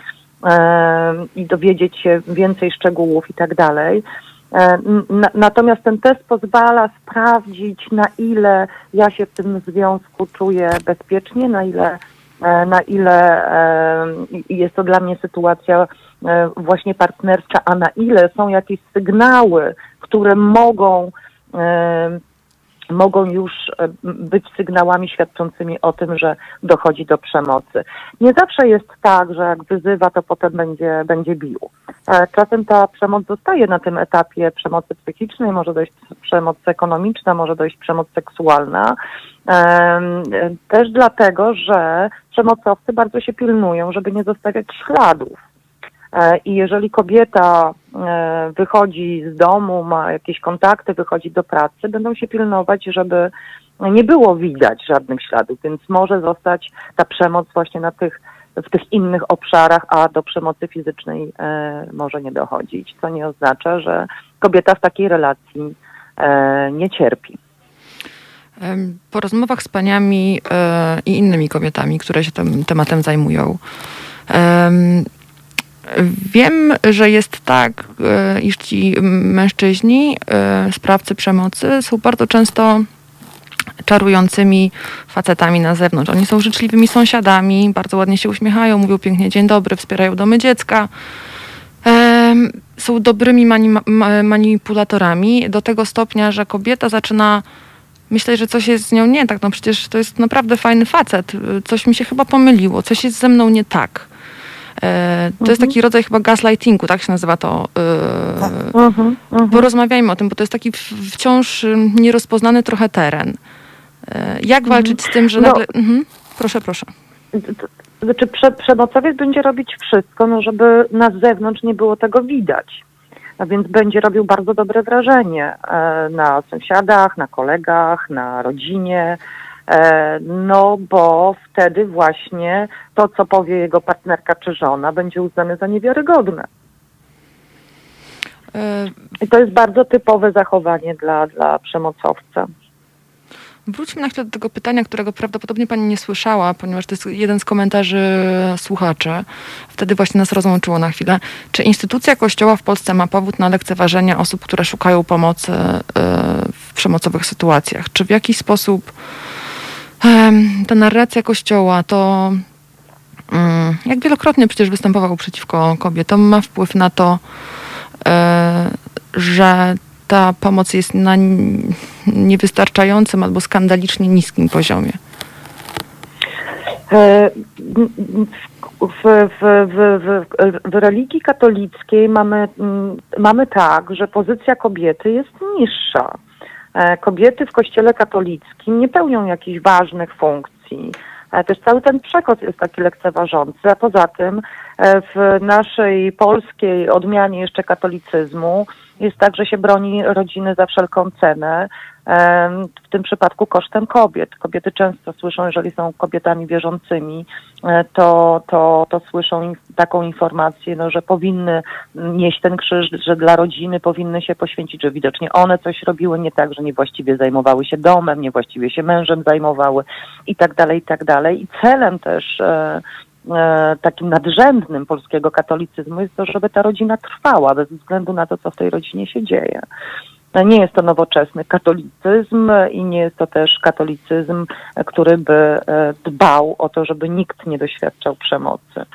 i dowiedzieć się więcej szczegółów i tak dalej. E, na- Natomiast ten test pozwala sprawdzić, na ile ja się w tym związku czuję bezpiecznie, na ile, e, na ile e, jest to dla mnie sytuacja właśnie partnercza, a na ile są jakieś sygnały, które mogą mogą już e, być sygnałami świadczącymi o tym, że dochodzi do przemocy. Nie zawsze jest tak, że jak wyzywa, to potem będzie, będzie bił. E, czasem ta przemoc zostaje na tym etapie przemocy psychicznej, może dojść przemoc ekonomiczna, może dojść przemoc seksualna. Też dlatego, że przemocowcy bardzo się pilnują, żeby nie zostawiać śladów. E, I jeżeli kobieta e, wychodzi z domu, ma jakieś kontakty, wychodzi do pracy, będą się pilnować, żeby nie było widać żadnych śladów, więc może zostać ta przemoc właśnie na tych, w tych innych obszarach, a do przemocy fizycznej e, może nie dochodzić, co nie oznacza, że kobieta w takiej relacji nie cierpi. Po rozmowach z paniami i innymi kobietami, które się tym tematem zajmują, Wiem, że jest tak, e, iż ci mężczyźni, e, sprawcy przemocy, są bardzo często czarującymi facetami na zewnątrz. Oni są życzliwymi sąsiadami, bardzo ładnie się uśmiechają, mówią pięknie dzień dobry, wspierają domy dziecka. Są dobrymi manipulatorami do tego stopnia, że kobieta zaczyna myśleć, że coś jest z nią nie tak. No przecież to jest naprawdę fajny facet. Coś mi się chyba pomyliło, coś jest ze mną nie tak. E, to mhm. jest taki rodzaj chyba gaslightingu, tak się nazywa to. E, tak. Mhm, mhm. Porozmawiajmy o tym, bo to jest taki wciąż nierozpoznany trochę teren. E, jak walczyć z tym, że no. nagle... Mhm. Proszę, proszę. Znaczy, prze, przemocowiec będzie robić wszystko, no, żeby na zewnątrz nie było tego widać. A więc będzie robił bardzo dobre wrażenie na sąsiadach, na kolegach, na rodzinie, no bo wtedy właśnie to, co powie jego partnerka czy żona, będzie uznane za niewiarygodne. E, I to jest bardzo typowe zachowanie dla, dla przemocowca. Wróćmy na chwilę do tego pytania, którego prawdopodobnie pani nie słyszała, ponieważ to jest jeden z komentarzy słuchaczy. Wtedy właśnie nas rozłączyło na chwilę. Czy instytucja Kościoła w Polsce ma powód na lekceważenie osób, które szukają pomocy e, w przemocowych sytuacjach? Czy w jakiś sposób ta narracja Kościoła to mm, jak wielokrotnie przecież występował przeciwko kobietom, ma wpływ na to, e, że ta pomoc jest na niewystarczającym albo skandalicznie niskim poziomie. E, w, w, w, w, religii katolickiej mamy, mamy tak, że pozycja kobiety jest niższa. E, kobiety w kościele katolickim nie pełnią jakichś ważnych funkcji. E, też cały ten przekaz jest taki lekceważący, a poza tym e, w naszej polskiej odmianie jeszcze katolicyzmu jest tak, że się broni rodziny za wszelką cenę, w tym przypadku kosztem kobiet. Kobiety często słyszą, jeżeli są kobietami wierzącymi, e, to, to, to słyszą taką informację, no, że powinny nieść ten krzyż, że dla rodziny powinny się poświęcić, że widocznie one coś robiły nie tak, że niewłaściwie zajmowały się domem, niewłaściwie się mężem zajmowały i tak dalej, i tak dalej. I celem też e, e, takim nadrzędnym polskiego katolicyzmu jest to, żeby ta rodzina trwała bez względu na to, co w tej rodzinie się dzieje. Nie jest to nowoczesny katolicyzm i nie jest to też katolicyzm, który by e, dbał o to, żeby nikt nie doświadczał przemocy.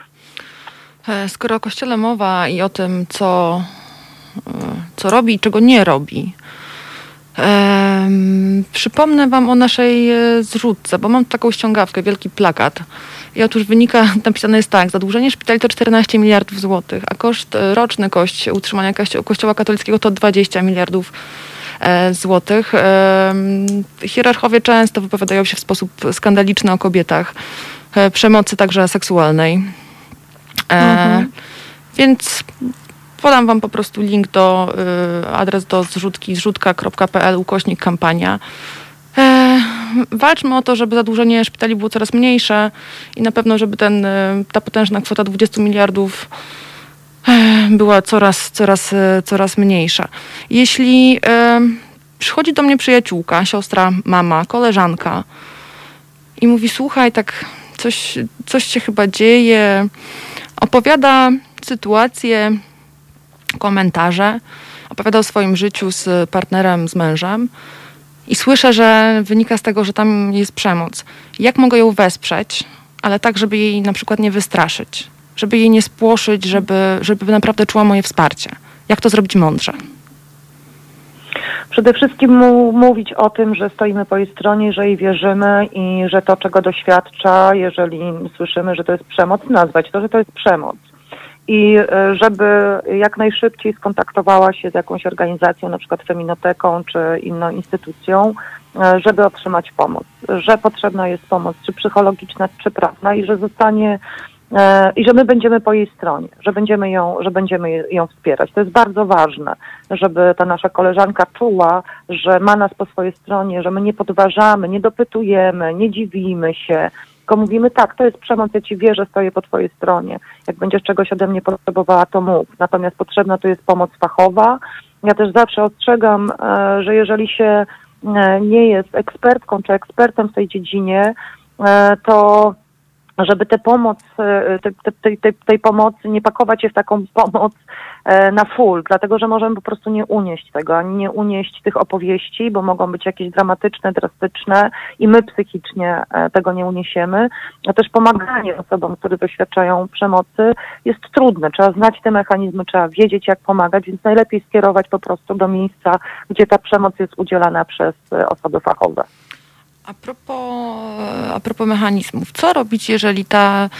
E, skoro o Kościele mowa i o tym, co, e, co robi i czego nie robi, przypomnę Wam o naszej zrzutce, bo mam taką ściągawkę, wielki plakat i otóż wynika, napisane jest tak, zadłużenie szpitali to 14 miliardów złotych, a koszt e, roczny kość utrzymania kościoła katolickiego to 20 miliardów e, złotych. E, hierarchowie często wypowiadają się w sposób skandaliczny o kobietach, przemocy także seksualnej. Mhm. Więc podam wam po prostu link do, adres do zrzutki, zrzutka.pl ukośnik kampania. E, walczmy o to, żeby zadłużenie szpitali było coraz mniejsze i na pewno, żeby ten, e, ta potężna kwota 20 miliardów e, była coraz, coraz, coraz mniejsza. Jeśli przychodzi do mnie przyjaciółka, siostra, mama, koleżanka i mówi, słuchaj, tak coś, coś się chyba dzieje, opowiada sytuację, komentarze, opowiada o swoim życiu z partnerem, z mężem, i słyszę, że wynika z tego, że tam jest przemoc. Jak mogę ją wesprzeć, ale tak, żeby jej na przykład nie wystraszyć, żeby jej nie spłoszyć, żeby, żeby naprawdę czuła moje wsparcie? Jak to zrobić mądrze? Przede wszystkim mu, mówić o tym, że stoimy po jej stronie, że jej wierzymy i że to, czego doświadcza, jeżeli słyszymy, że to jest przemoc, nazwać to, że to jest przemoc i e, żeby jak najszybciej skontaktowała się z jakąś organizacją, na przykład feminoteką czy inną instytucją, e, żeby otrzymać pomoc, że potrzebna jest pomoc, czy psychologiczna, czy prawna i że zostanie e, i że my będziemy po jej stronie, że będziemy ją, że będziemy ją wspierać. To jest bardzo ważne, żeby ta nasza koleżanka czuła, że ma nas po swojej stronie, że my nie podważamy, nie dopytujemy, nie dziwimy się, tylko mówimy tak, to jest przemoc, ja ci wierzę, stoję po twojej stronie. Jak będziesz czegoś ode mnie potrzebowała, to mów. Natomiast potrzebna tu jest pomoc fachowa. Ja też zawsze ostrzegam, e, że jeżeli się e, nie jest ekspertką czy ekspertem w tej dziedzinie, e, to żeby tę pomoc, te, te, te, tej pomocy nie pakować się w taką pomoc E, na full, dlatego że możemy po prostu nie unieść tego, ani nie unieść tych opowieści, bo mogą być jakieś dramatyczne, drastyczne i my psychicznie e, tego nie uniesiemy. A też pomaganie osobom, które doświadczają przemocy jest trudne. Trzeba znać te mechanizmy, trzeba wiedzieć, jak pomagać, więc najlepiej skierować po prostu do miejsca, gdzie ta przemoc jest udzielana przez e, osoby fachowe. A propos, a propos mechanizmów, co robić, jeżeli ta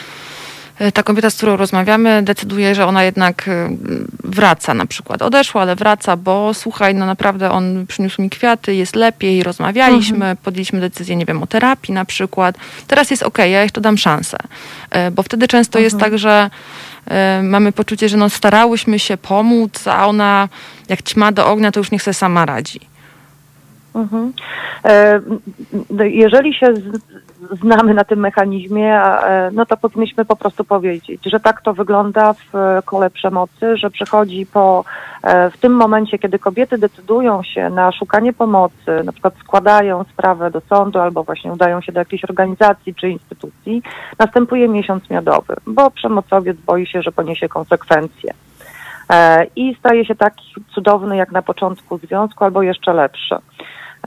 E, ta kobieta, z którą rozmawiamy, decyduje, że ona jednak e, wraca na przykład. Odeszła, ale wraca, bo słuchaj, no naprawdę on przyniósł mi kwiaty, jest lepiej, rozmawialiśmy, mhm. podjęliśmy decyzję, nie wiem, o terapii na przykład. Teraz jest okej, okay, ja jeszcze dam szansę. E, bo wtedy często mhm. jest tak, że mamy poczucie, że no starałyśmy się pomóc, a ona jak ćma do ognia, to już niech sobie sama radzi. Mhm. Jeżeli się znamy na tym mechanizmie, e, no to powinniśmy po prostu powiedzieć, że tak to wygląda w e, kole przemocy, że przychodzi po, e, w tym momencie, kiedy kobiety decydują się na szukanie pomocy, na przykład składają sprawę do sądu albo właśnie udają się do jakiejś organizacji czy instytucji, następuje miesiąc miodowy, bo przemocowiec boi się, że poniesie konsekwencje. I staje się taki cudowny jak na początku związku, albo jeszcze lepszy.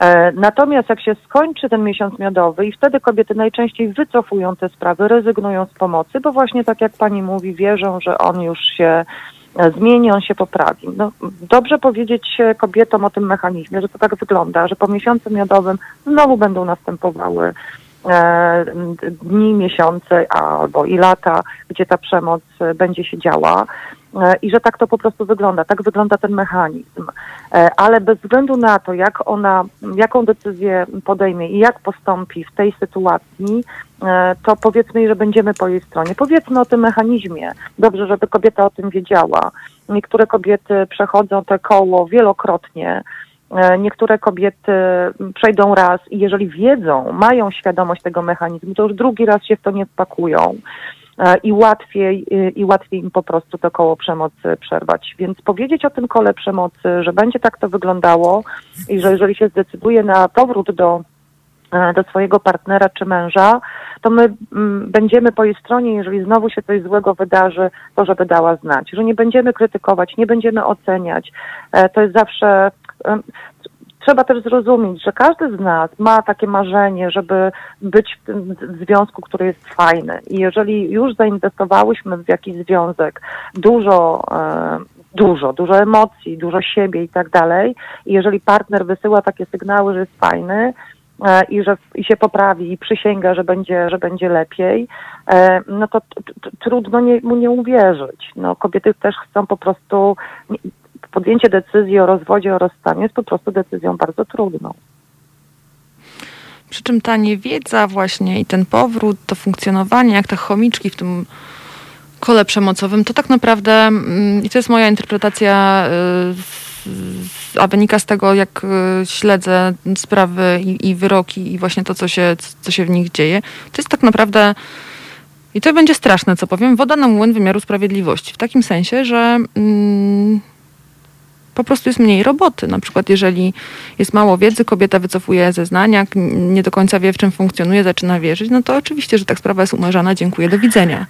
E, natomiast jak się skończy ten miesiąc miodowy i wtedy kobiety najczęściej wycofują te sprawy, rezygnują z pomocy, bo właśnie tak jak pani mówi, wierzą, że on już się e, zmieni, on się poprawi. No, dobrze powiedzieć kobietom o tym mechanizmie, że to tak wygląda, że po miesiącu miodowym znowu będą następowały e, dni, miesiące albo i lata, gdzie ta przemoc będzie się działa. E, i że tak to po prostu wygląda, tak wygląda ten mechanizm. E, ale bez względu na to, jak ona, jaką decyzję podejmie i jak postąpi w tej sytuacji, e, to powiedzmy, że będziemy po jej stronie. Powiedzmy o tym mechanizmie. Dobrze, żeby kobieta o tym wiedziała. Niektóre kobiety przechodzą te koło wielokrotnie. Niektóre kobiety przejdą raz i jeżeli wiedzą, mają świadomość tego mechanizmu, to już drugi raz się w to nie wpakują. E, i łatwiej, i łatwiej im po prostu to koło przemocy przerwać. Więc powiedzieć o tym kole przemocy, że będzie tak to wyglądało i że jeżeli się zdecyduje na powrót do e, do swojego partnera czy męża, to my mm, będziemy po jej stronie, jeżeli znowu się coś złego wydarzy, to żeby dała znać. Że nie będziemy krytykować, nie będziemy oceniać. E, to jest zawsze trzeba też zrozumieć, że każdy z nas ma takie marzenie, żeby być w tym związku, który jest fajny. I jeżeli już zainwestowałyśmy w jakiś związek dużo, e, dużo, dużo emocji, dużo siebie i tak dalej, i jeżeli partner wysyła takie sygnały, że jest fajny, e, i że i się poprawi i przysięga, że będzie, że będzie lepiej, e, no to trudno nie, mu nie uwierzyć. No, kobiety też chcą po prostu podjęcie decyzji o rozwodzie, o rozstaniu jest po prostu decyzją bardzo trudną. Przy czym ta niewiedza właśnie i ten powrót, to funkcjonowanie, jak te chomiczki w tym kole przemocowym, to tak naprawdę, mm, i to jest moja interpretacja, y, a wynika z tego, jak y, śledzę sprawy i, i wyroki i właśnie to, co się, co się w nich dzieje, to jest tak naprawdę i to będzie straszne, co powiem, woda na młyn wymiaru sprawiedliwości. W takim sensie, że mm, po prostu jest mniej roboty. Na przykład, jeżeli jest mało wiedzy, kobieta wycofuje zeznania, nie do końca wie, w czym funkcjonuje, zaczyna wierzyć, no to oczywiście, że tak sprawa jest umarzana, dziękuję, do widzenia.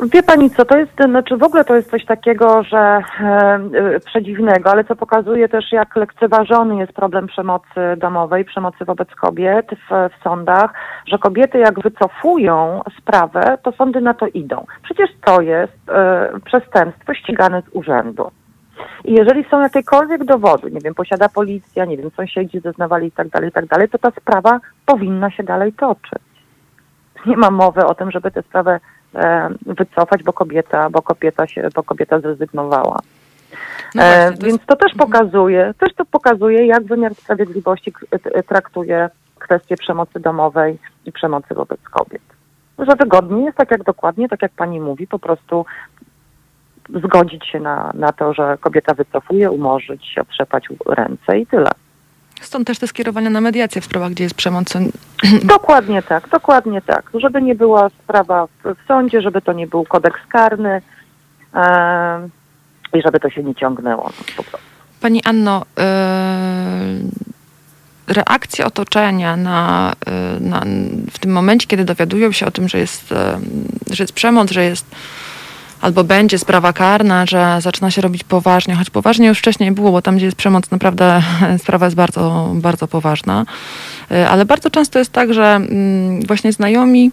Wie pani co, to jest, znaczy w ogóle to jest coś takiego, że e, przedziwnego, ale co pokazuje też, jak lekceważony jest problem przemocy domowej, przemocy wobec kobiet w, w sądach, że kobiety jak wycofują sprawę, to sądy na to idą. Przecież to jest e, przestępstwo ścigane z urzędu. I jeżeli są jakiekolwiek dowody, nie wiem, posiada policja, nie wiem, sąsiedzi zeznawali i tak dalej, i tak dalej, to ta sprawa powinna się dalej toczyć. Nie ma mowy o tym, żeby tę sprawę e, wycofać, bo kobieta, bo kobieta się, bo kobieta zrezygnowała. No E, właśnie, to więc jest- to też pokazuje, też to pokazuje, jak wymiar sprawiedliwości traktuje kwestię przemocy domowej i przemocy wobec kobiet. Że wygodnie jest, tak jak dokładnie, tak jak pani mówi, po prostu zgodzić się na, na to, że kobieta wycofuje, umorzyć się, otrzepać ręce i tyle. Stąd też te skierowania na mediację w sprawach, gdzie jest przemoc. Dokładnie tak, dokładnie tak. Żeby nie była sprawa w, sądzie, żeby to nie był kodeks karny e, i żeby to się nie ciągnęło no. Pani Anno, yy, reakcja otoczenia na, yy, na, w tym momencie, kiedy dowiadują się o tym, że jest, że jest przemoc, że jest albo będzie sprawa karna, że zaczyna się robić poważnie, choć poważnie już wcześniej było, bo tam, gdzie jest przemoc, naprawdę sprawa jest bardzo, bardzo poważna. Yy, Ale bardzo często jest tak, że mm, właśnie znajomi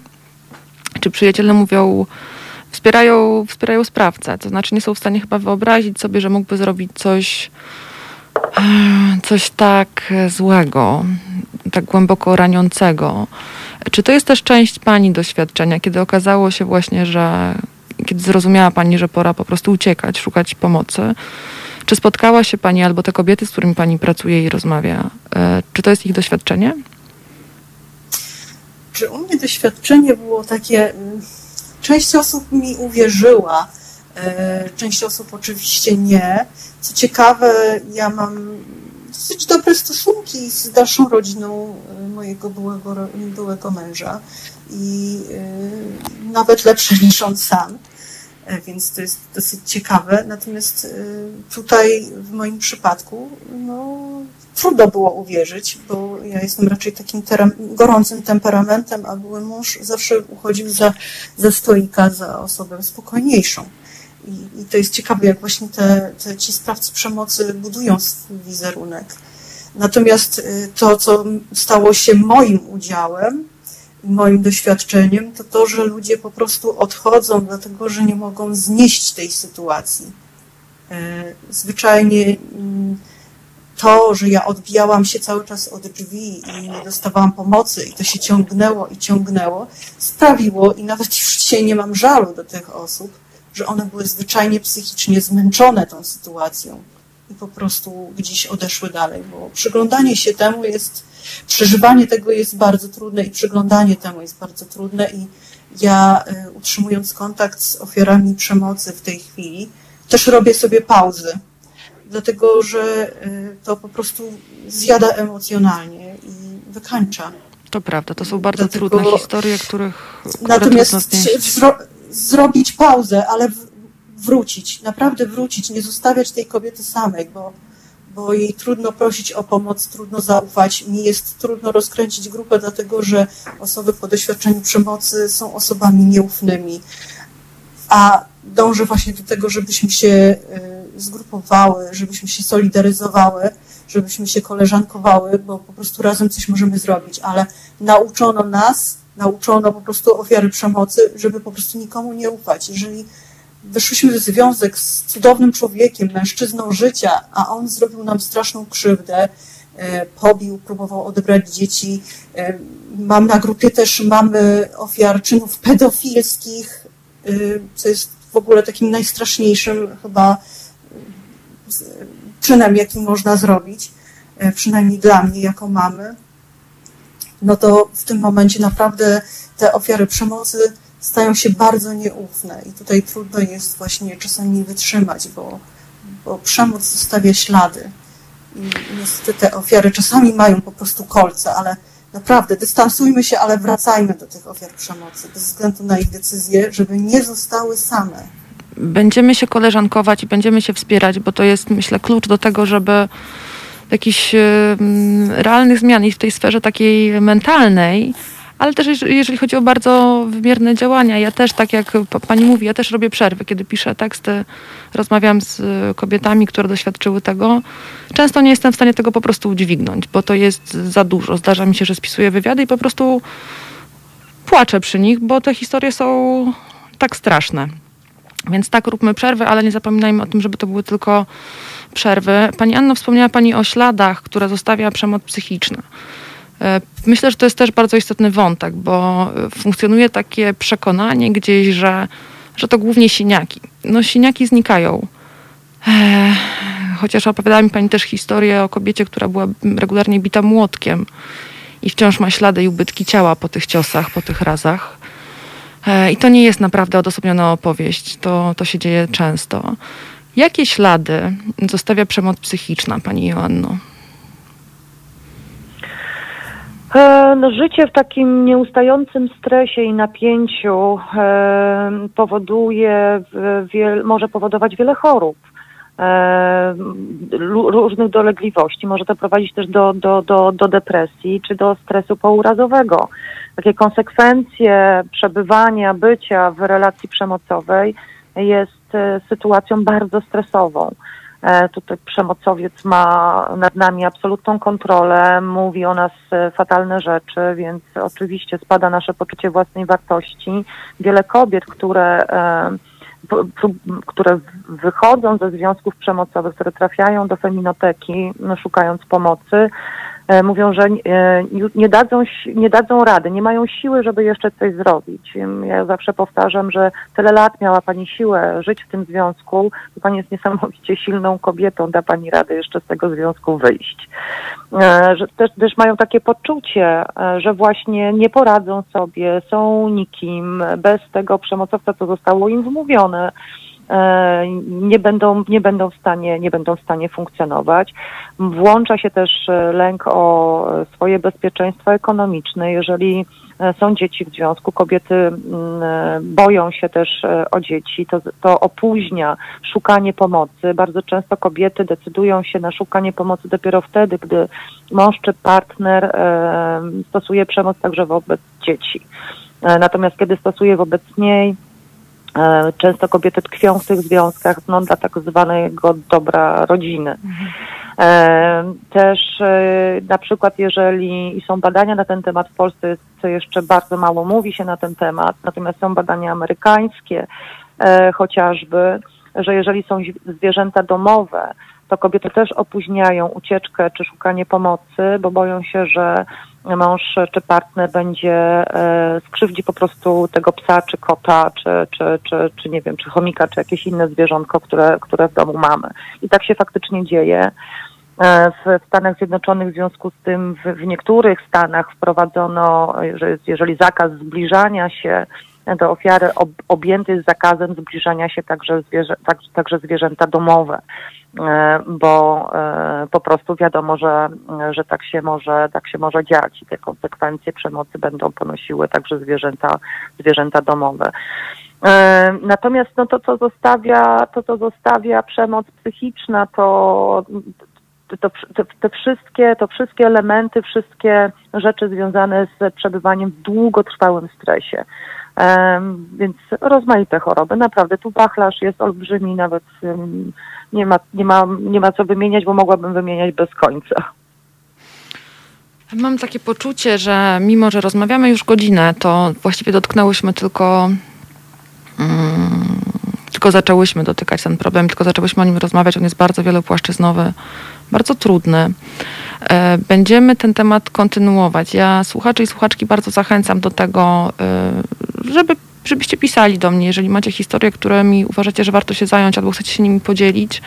czy przyjaciele mówią, wspierają, wspierają sprawcę. To znaczy nie są w stanie chyba wyobrazić sobie, że mógłby zrobić coś, coś tak złego, tak głęboko raniącego. Czy to jest też część Pani doświadczenia, kiedy okazało się właśnie, że kiedy zrozumiała Pani, że pora po prostu uciekać, szukać pomocy? Czy spotkała się Pani albo te kobiety, z którymi Pani pracuje i rozmawia? e, Czy to jest ich doświadczenie? Czy u mnie doświadczenie było takie, mm, część osób mi uwierzyła, e, część osób oczywiście nie. Co ciekawe, ja mam dosyć dobre stosunki z dalszą rodziną e, mojego byłego, byłego męża i nawet lepsze niż on sam. E, Więc to jest dosyć ciekawe. Natomiast e, tutaj w moim przypadku no, trudno było uwierzyć, bo ja jestem raczej takim gorącym temperamentem, a były mąż zawsze uchodził za, za stoika, za osobę spokojniejszą. I, I to jest ciekawe, jak właśnie te, te ci sprawcy przemocy budują swój wizerunek. Natomiast y, to, co stało się moim udziałem, moim doświadczeniem, to to, że ludzie po prostu odchodzą, dlatego że nie mogą znieść tej sytuacji. Y, Zwyczajnie mm, to, że ja odbijałam się cały czas od drzwi i nie dostawałam pomocy i to się ciągnęło i ciągnęło, sprawiło, i nawet już dzisiaj nie mam żalu do tych osób, że one były zwyczajnie psychicznie zmęczone tą sytuacją i po prostu gdzieś odeszły dalej, bo przyglądanie się temu jest, przeżywanie tego jest bardzo trudne i przyglądanie temu jest bardzo trudne i ja y, utrzymując kontakt z ofiarami przemocy w tej chwili, też robię sobie pauzy, dlatego że y, to po prostu zjada emocjonalnie i wykańcza. To prawda, to są bardzo Dlatego- trudne historie, których które Natomiast zro, zrobić pauzę, ale wrócić, naprawdę wrócić, nie zostawiać tej kobiety samej, bo, bo jej trudno prosić o pomoc, trudno zaufać. Mi jest trudno rozkręcić grupę, dlatego że osoby po doświadczeniu przemocy są osobami nieufnymi. A dążę właśnie do tego, żebyśmy się y, zgrupowały, żebyśmy się solidaryzowały, żebyśmy się koleżankowały, bo po prostu razem coś możemy zrobić, ale nauczono nas, nauczono po prostu ofiary przemocy, żeby po prostu nikomu nie ufać. Jeżeli weszliśmy w związek z cudownym człowiekiem, mężczyzną życia, a on zrobił nam straszną krzywdę, e, pobił, próbował odebrać dzieci. E, Mam na grupie też mamy ofiar czynów pedofilskich, e, co jest w ogóle takim najstraszniejszym chyba e, czynem, jaki można zrobić, e, przynajmniej dla mnie, jako mamy no to w tym momencie naprawdę te ofiary przemocy stają się bardzo nieufne i tutaj trudno jest właśnie czasami wytrzymać, bo, bo przemoc zostawia ślady. I niestety te ofiary czasami mają po prostu kolce, ale naprawdę dystansujmy się, ale wracajmy do tych ofiar przemocy, bez względu na ich decyzje, żeby nie zostały same. Będziemy się koleżankować i będziemy się wspierać, bo to jest, myślę, klucz do tego, żeby jakichś realnych zmian i w tej sferze takiej mentalnej, ale też jeż- jeżeli chodzi o bardzo wymierne działania. Ja też, tak jak pa- pani mówi, ja też robię przerwy, kiedy piszę teksty, rozmawiam z kobietami, które doświadczyły tego. Często nie jestem w stanie tego po prostu udźwignąć, bo to jest za dużo. Zdarza mi się, że spisuję wywiady i po prostu płaczę przy nich, bo te historie są tak straszne. Więc tak, róbmy przerwy, ale nie zapominajmy o tym, żeby to były tylko przerwy. Pani Anno, wspomniała Pani o śladach, które zostawia przemoc psychiczna. E, myślę, że to jest też bardzo istotny wątek, bo funkcjonuje takie przekonanie gdzieś, że, że to głównie siniaki. No siniaki znikają. Eee, chociaż opowiadała mi Pani też historię o kobiecie, która była regularnie bita młotkiem i wciąż ma ślady i ubytki ciała po tych ciosach, po tych razach. I to nie jest naprawdę odosobniona opowieść, to, to się dzieje często. Jakie ślady zostawia przemoc psychiczna, Pani Joanno? E, no, życie w takim nieustającym stresie i napięciu e, powoduje, może powodować wiele chorób, e, różnych dolegliwości. Może to prowadzić też do, do, do, do depresji czy do stresu pourazowego. Takie konsekwencje przebywania, bycia w relacji przemocowej jest e, sytuacją bardzo stresową. E, tutaj przemocowiec ma nad nami absolutną kontrolę, mówi o nas e, fatalne rzeczy, więc oczywiście spada nasze poczucie własnej wartości. Wiele kobiet, które, e, które wychodzą ze związków przemocowych, które trafiają do feminoteki, no, szukając pomocy, mówią, że e, nie dadzą, nie dadzą rady, nie mają siły, żeby jeszcze coś zrobić. Ja zawsze powtarzam, że tyle lat miała Pani siłę żyć w tym związku, to Pani jest niesamowicie silną kobietą, da Pani radę jeszcze z tego związku wyjść. E, że też, też mają takie poczucie, że właśnie nie poradzą sobie, są nikim, bez tego przemocowca, co zostało im wmówione nie będą, nie będą w stanie, nie będą w stanie funkcjonować. Włącza się też e, lęk o swoje bezpieczeństwo ekonomiczne. Jeżeli e, są dzieci w związku, kobiety e, boją się też o dzieci, to, to opóźnia szukanie pomocy. Bardzo często kobiety decydują się na szukanie pomocy dopiero wtedy, gdy mąż czy partner stosuje przemoc także wobec dzieci. Natomiast kiedy stosuje wobec niej, E, często kobiety tkwią w tych związkach no, dla tak zwanego dobra rodziny. E, też e, na przykład jeżeli i są badania na ten temat w Polsce, co jeszcze bardzo mało mówi się na ten temat, natomiast są badania amerykańskie chociażby, że jeżeli są zwierzęta domowe, to kobiety też opóźniają ucieczkę czy szukanie pomocy, bo boją się, że mąż czy partner będzie e, skrzywdzi po prostu tego psa, czy kota, czy, czy, czy, czy nie wiem, czy chomika, czy jakieś inne zwierzątko, które, które w domu mamy. I tak się faktycznie dzieje. E, w Stanach Zjednoczonych w związku z tym w, w niektórych stanach wprowadzono, że jeżeli zakaz zbliżania się do ofiary ob, objęty jest zakazem zbliżania się także, zwierzę, tak, także zwierzęta domowe. E, bo e, po prostu wiadomo, że, że tak, się może, tak się może dziać i te konsekwencje przemocy będą ponosiły także zwierzęta, zwierzęta domowe. E, natomiast no, to, co zostawia, to, co zostawia przemoc psychiczna, to, to, to, te wszystkie, to wszystkie elementy, wszystkie rzeczy związane z przebywaniem w długotrwałym stresie. Więc rozmaite choroby. Naprawdę tu wachlarz jest olbrzymi, nawet nie ma, nie, ma, nie ma co wymieniać, bo mogłabym wymieniać bez końca. Mam takie poczucie, że mimo, że rozmawiamy już godzinę, to właściwie dotknęłyśmy tylko. Mm, tylko zaczęłyśmy dotykać ten problem, tylko zaczęłyśmy o nim rozmawiać. On jest bardzo wielopłaszczyznowy, bardzo trudny. E, będziemy ten temat kontynuować. Ja słuchaczy i słuchaczki bardzo zachęcam do tego, e, żeby żebyście pisali do mnie, jeżeli macie historie, którymi uważacie, że warto się zająć albo chcecie się nimi podzielić.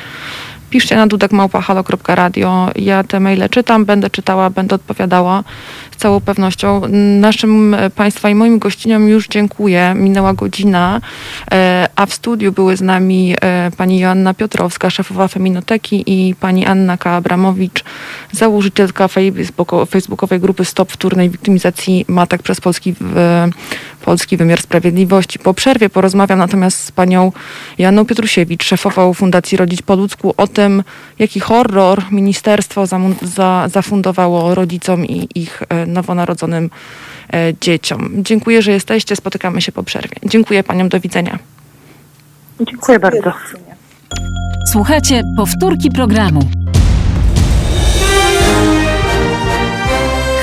Piszcie na dudekmałpa.halo.radio. Ja te maile czytam, będę czytała, będę odpowiadała całą pewnością. Naszym e, Państwa i moim gościniom już dziękuję. Minęła godzina, e, a w studiu były z nami e, pani Joanna Piotrowska, szefowa Feminoteki i pani Anna Kaabramowicz, założycielka facebookowej grupy Stop Wtórnej Wiktymizacji Matek przez Polski, Polski Wymiar Sprawiedliwości. Po przerwie porozmawiam natomiast z panią Janą Piotrusiewicz, szefową Fundacji Rodzić po ludzku, o tym, jaki horror ministerstwo zafundowało rodzicom i ich nowonarodzonym e, dzieciom. Dziękuję, że jesteście. Spotykamy się po przerwie. Dziękuję paniom. Do widzenia. Dziękuję bardzo. Słuchajcie powtórki programu.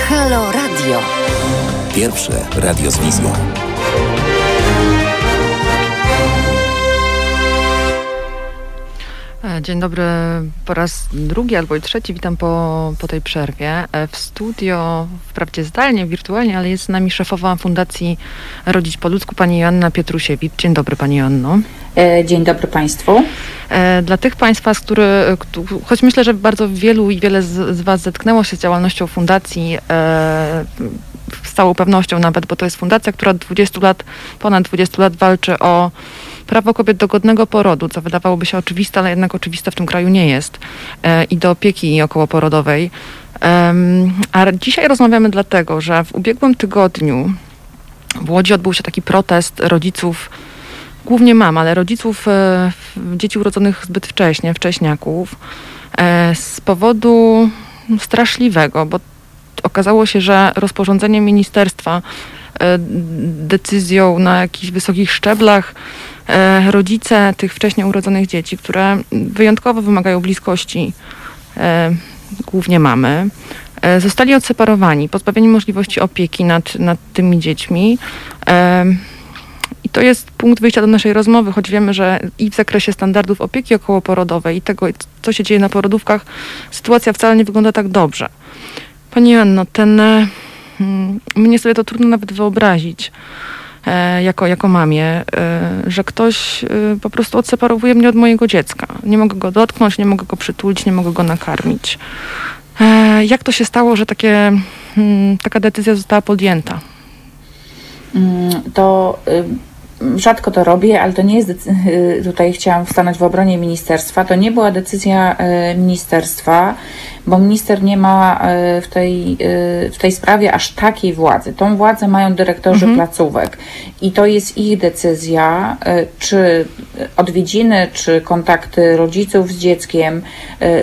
Halo Radio. Pierwsze radio z wizją. Dzień dobry po raz drugi albo i trzeci. Witam po, po tej przerwie. E, w studio, wprawdzie zdalnie, wirtualnie, ale jest z nami szefowa Fundacji Rodzić po ludzku, pani Joanna Pietrusiewicz. Dzień dobry pani Joanno. E, dzień dobry Państwu. E, dla tych Państwa, z których, choć myślę, że bardzo wielu i wiele z, z Was zetknęło się z działalnością fundacji, całą pewnością nawet, bo to jest fundacja, która od 20 lat, ponad 20 lat walczy o prawo kobiet do godnego porodu, co wydawałoby się oczywiste, ale jednak oczywiste w tym kraju nie jest, e, i do opieki okołoporodowej. A dzisiaj rozmawiamy dlatego, że w ubiegłym tygodniu w Łodzi odbył się taki protest rodziców, głównie mam, ale rodziców e, dzieci urodzonych zbyt wcześnie, wcześniaków, e, z powodu straszliwego, bo okazało się, że rozporządzeniem ministerstwa, decyzją na jakichś wysokich szczeblach E, rodzice tych wcześniej urodzonych dzieci, które wyjątkowo wymagają bliskości, e, głównie mamy, e, zostali odseparowani, pozbawieni możliwości opieki nad, nad tymi dziećmi. I to jest punkt wyjścia do naszej rozmowy, choć wiemy, że i w zakresie standardów opieki okołoporodowej i tego, co się dzieje na porodówkach, sytuacja wcale nie wygląda tak dobrze. Pani Anno, ten, mm, mnie sobie to trudno nawet wyobrazić. E, jako, jako mamie, e, że ktoś e, po prostu odseparowuje mnie od mojego dziecka. Nie mogę go dotknąć, nie mogę go przytulić, nie mogę go nakarmić. Jak to się stało, że takie, mm, taka decyzja została podjęta? Mm, to y, rzadko to robię, ale to nie jest, y, tutaj chciałam stanąć w obronie ministerstwa, to nie była decyzja y, ministerstwa, bo minister nie ma e, w tej, e, w tej sprawie aż takiej władzy. Tą władzę mają dyrektorzy mhm. placówek i to jest ich decyzja, e, czy odwiedziny, czy kontakty rodziców z dzieckiem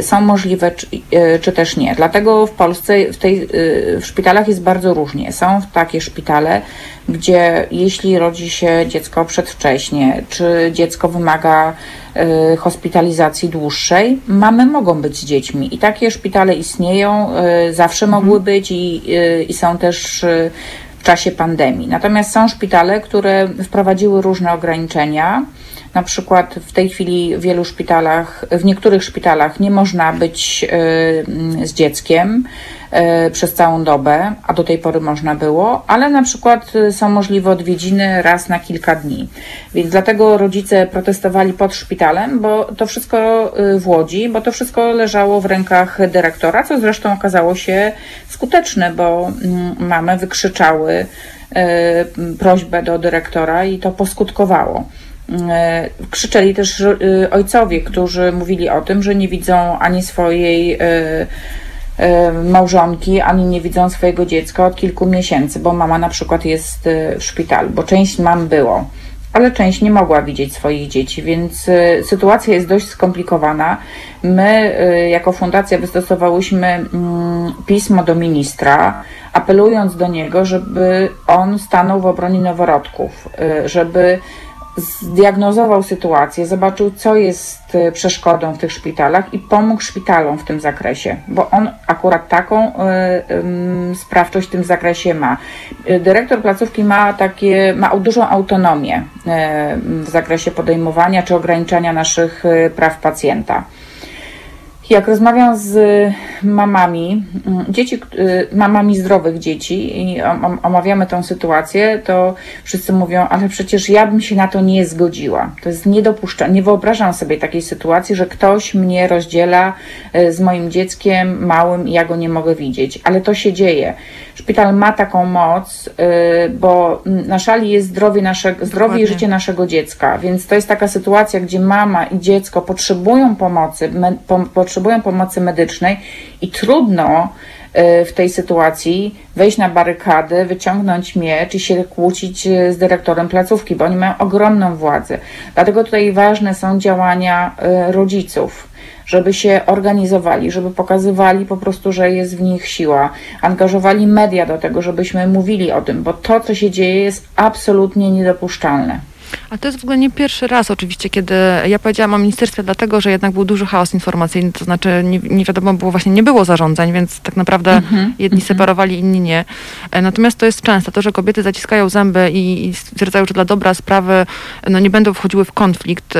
są możliwe, czy, czy też nie. Dlatego w Polsce w, tej, w szpitalach jest bardzo różnie. Są takie szpitale, gdzie jeśli rodzi się dziecko przedwcześnie, czy dziecko wymaga hospitalizacji dłuższej, mamy mogą być z dziećmi. I takie szpitale istnieją, y, zawsze mhm. mogły być i, y, i są też w czasie pandemii. Natomiast są szpitale, które wprowadziły różne ograniczenia. Na przykład w tej chwili w wielu szpitalach, w niektórych szpitalach nie można być z dzieckiem. E, przez całą dobę, a do tej pory można było, ale na przykład e, są możliwe odwiedziny raz na kilka dni. Więc dlatego rodzice protestowali pod szpitalem, bo to wszystko e, w Łodzi, bo to wszystko leżało w rękach dyrektora, co zresztą okazało się skuteczne, bo mm, mamy wykrzyczały prośbę do dyrektora i to poskutkowało. Krzyczeli też ojcowie, którzy mówili o tym, że nie widzą ani swojej małżonki ani nie widzą swojego dziecka od kilku miesięcy, bo mama na przykład jest e, w szpitalu, bo część mam było, ale część nie mogła widzieć swoich dzieci, więc e, sytuacja jest dość skomplikowana. My jako fundacja wystosowałyśmy mm, pismo do ministra, apelując do niego, żeby on stanął w obronie noworodków, żeby zdiagnozował sytuację, zobaczył, co jest e, przeszkodą w tych szpitalach i pomógł szpitalom w tym zakresie, bo on akurat taką y, sprawczość w tym zakresie ma. Dyrektor placówki ma takie, ma dużą autonomię w zakresie podejmowania czy ograniczania naszych praw pacjenta. Jak rozmawiam z mamami, mm, dzieci, y, mamami zdrowych dzieci i omawiamy tą sytuację, to wszyscy mówią, ale przecież ja bym się na to nie zgodziła. To jest niedopuszczalne. Nie wyobrażam sobie takiej sytuacji, że ktoś mnie rozdziela y, z moim dzieckiem małym i ja go nie mogę widzieć. Ale to się dzieje. Szpital ma taką moc, y, bo na szali jest zdrowie, naszego, zdrowie i życie naszego dziecka, więc to jest taka sytuacja, gdzie mama i dziecko potrzebują pomocy, me, po, potrzebują pomocy medycznej i trudno y, w tej sytuacji wejść na barykady, wyciągnąć miecz i się kłócić y, z dyrektorem placówki, bo oni mają ogromną władzę. Dlatego tutaj ważne są działania rodziców żeby się organizowali, żeby pokazywali po prostu, że jest w nich siła, angażowali media do tego, żebyśmy mówili o tym, bo to, co się dzieje, jest absolutnie niedopuszczalne. A to jest w ogóle nie pierwszy raz oczywiście, kiedy ja powiedziałam o ministerstwie, dlatego że jednak był duży chaos informacyjny, to znaczy nie, nie wiadomo było, właśnie nie było zarządzeń, więc tak naprawdę mm -hmm, jedni mm -hmm. separowali, inni nie. E, natomiast to jest często, to, że kobiety zaciskają zęby i, i stwierdzają, że dla dobra sprawy no, nie będą wchodziły w konflikt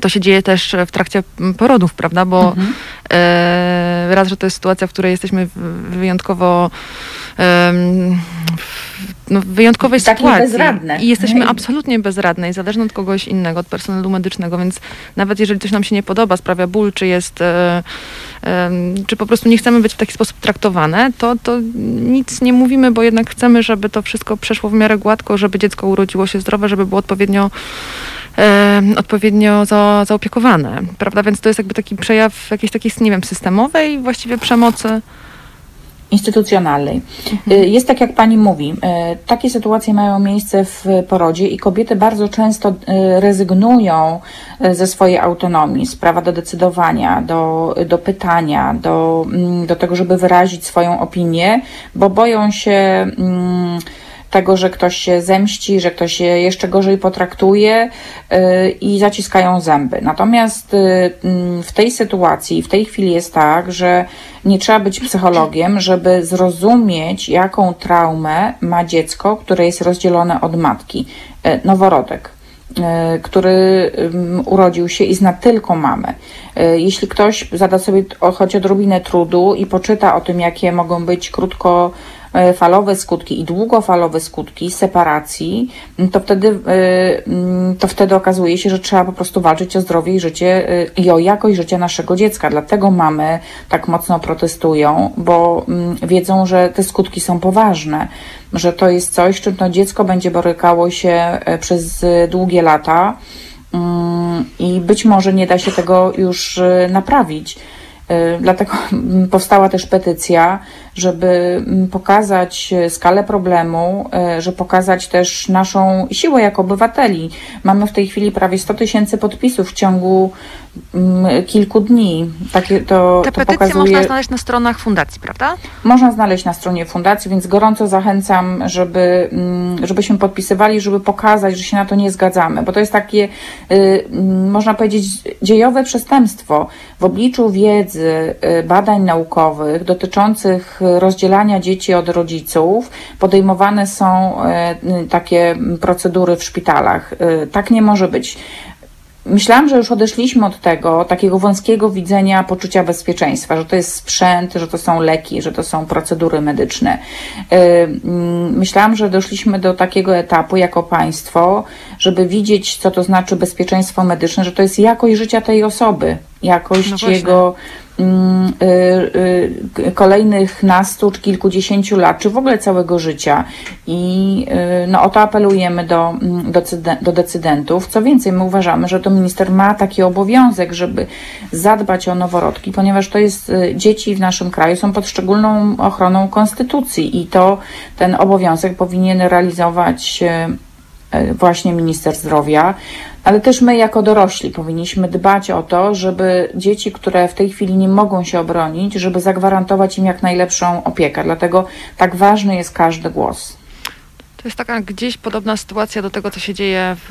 to się dzieje też w trakcie porodów, prawda? Bo mhm. e, raz, że to jest sytuacja, w której jesteśmy wyjątkowo e, no, wyjątkowej Takie sytuacji. Bezradne. I jesteśmy mhm. absolutnie bezradne i zależne od kogoś innego, od personelu medycznego, więc nawet jeżeli coś nam się nie podoba, sprawia ból, czy jest, e, e, czy po prostu nie chcemy być w taki sposób traktowane, to, to nic nie mówimy, bo jednak chcemy, żeby to wszystko przeszło w miarę gładko, żeby dziecko urodziło się zdrowe, żeby było odpowiednio odpowiednio za, zaopiekowane, prawda? Więc to jest jakby taki przejaw jakiejś takiej, nie wiem, systemowej właściwie przemocy instytucjonalnej. Mhm. Jest tak, jak pani mówi, y, takie sytuacje mają miejsce w porodzie i kobiety bardzo często y, rezygnują y, ze swojej autonomii, z prawa do decydowania, do, do pytania, do, mm, do tego, żeby wyrazić swoją opinię, bo boją się. Hmm, tego, że ktoś się zemści, że ktoś się jeszcze gorzej potraktuje y, i zaciskają zęby. Natomiast y, mm, w tej sytuacji, w tej chwili jest tak, że nie trzeba być psychologiem, żeby zrozumieć, jaką traumę ma dziecko, które jest rozdzielone od matki. Y, noworodek który urodził się i zna tylko mamę. Jeśli ktoś zada sobie choć odrobinę trudu i poczyta o tym, jakie mogą być krótko falowe skutki i długofalowe skutki separacji, to wtedy, e, mm, to wtedy okazuje się, że trzeba po prostu walczyć o zdrowie i życie e, i o jakość życia naszego dziecka. Dlatego mamy tak mocno protestują, bo mm, wiedzą, że te skutki są poważne, że to jest coś, czym to dziecko będzie borykało się przez długie lata mm, i być może nie da się tego już naprawić. Dlatego powstała też petycja, żeby mm, pokazać skalę problemu, y, żeby pokazać też naszą siłę jako obywateli. Mamy w tej chwili prawie 100 tysięcy podpisów w ciągu mm, kilku dni. Takie to, Te to petycje pokazuje... można znaleźć na stronach fundacji, prawda? Można znaleźć na stronie fundacji, więc gorąco zachęcam, żeby, mm, żebyśmy podpisywali, żeby pokazać, że się na to nie zgadzamy, bo to jest takie, y, można powiedzieć, dziejowe przestępstwo. W obliczu wiedzy, badań naukowych dotyczących rozdzielania dzieci od rodziców podejmowane są e, takie procedury w szpitalach. E, tak nie może być. Myślałam, że już odeszliśmy od tego takiego wąskiego widzenia poczucia bezpieczeństwa, że to jest sprzęt, że to są leki, że to są procedury medyczne. E, myślałam, że doszliśmy do takiego etapu jako państwo, żeby widzieć, co to znaczy bezpieczeństwo medyczne, że to jest jakość życia tej osoby, jakość no jego y, kolejnych nastu czy kilkudziesięciu lat, czy w ogóle całego życia. I y, no, o to apelujemy do, mm, do, do decydentów. Co więcej, my uważamy, że to minister ma taki obowiązek, żeby zadbać o noworodki, ponieważ to jest dzieci w naszym kraju są pod szczególną ochroną konstytucji i to ten obowiązek powinien realizować właśnie minister zdrowia ale też my jako dorośli powinniśmy dbać o to, żeby dzieci, które w tej chwili nie mogą się obronić, żeby zagwarantować im jak najlepszą opiekę. Dlatego tak ważny jest każdy głos. To jest taka gdzieś podobna sytuacja do tego, co się dzieje w,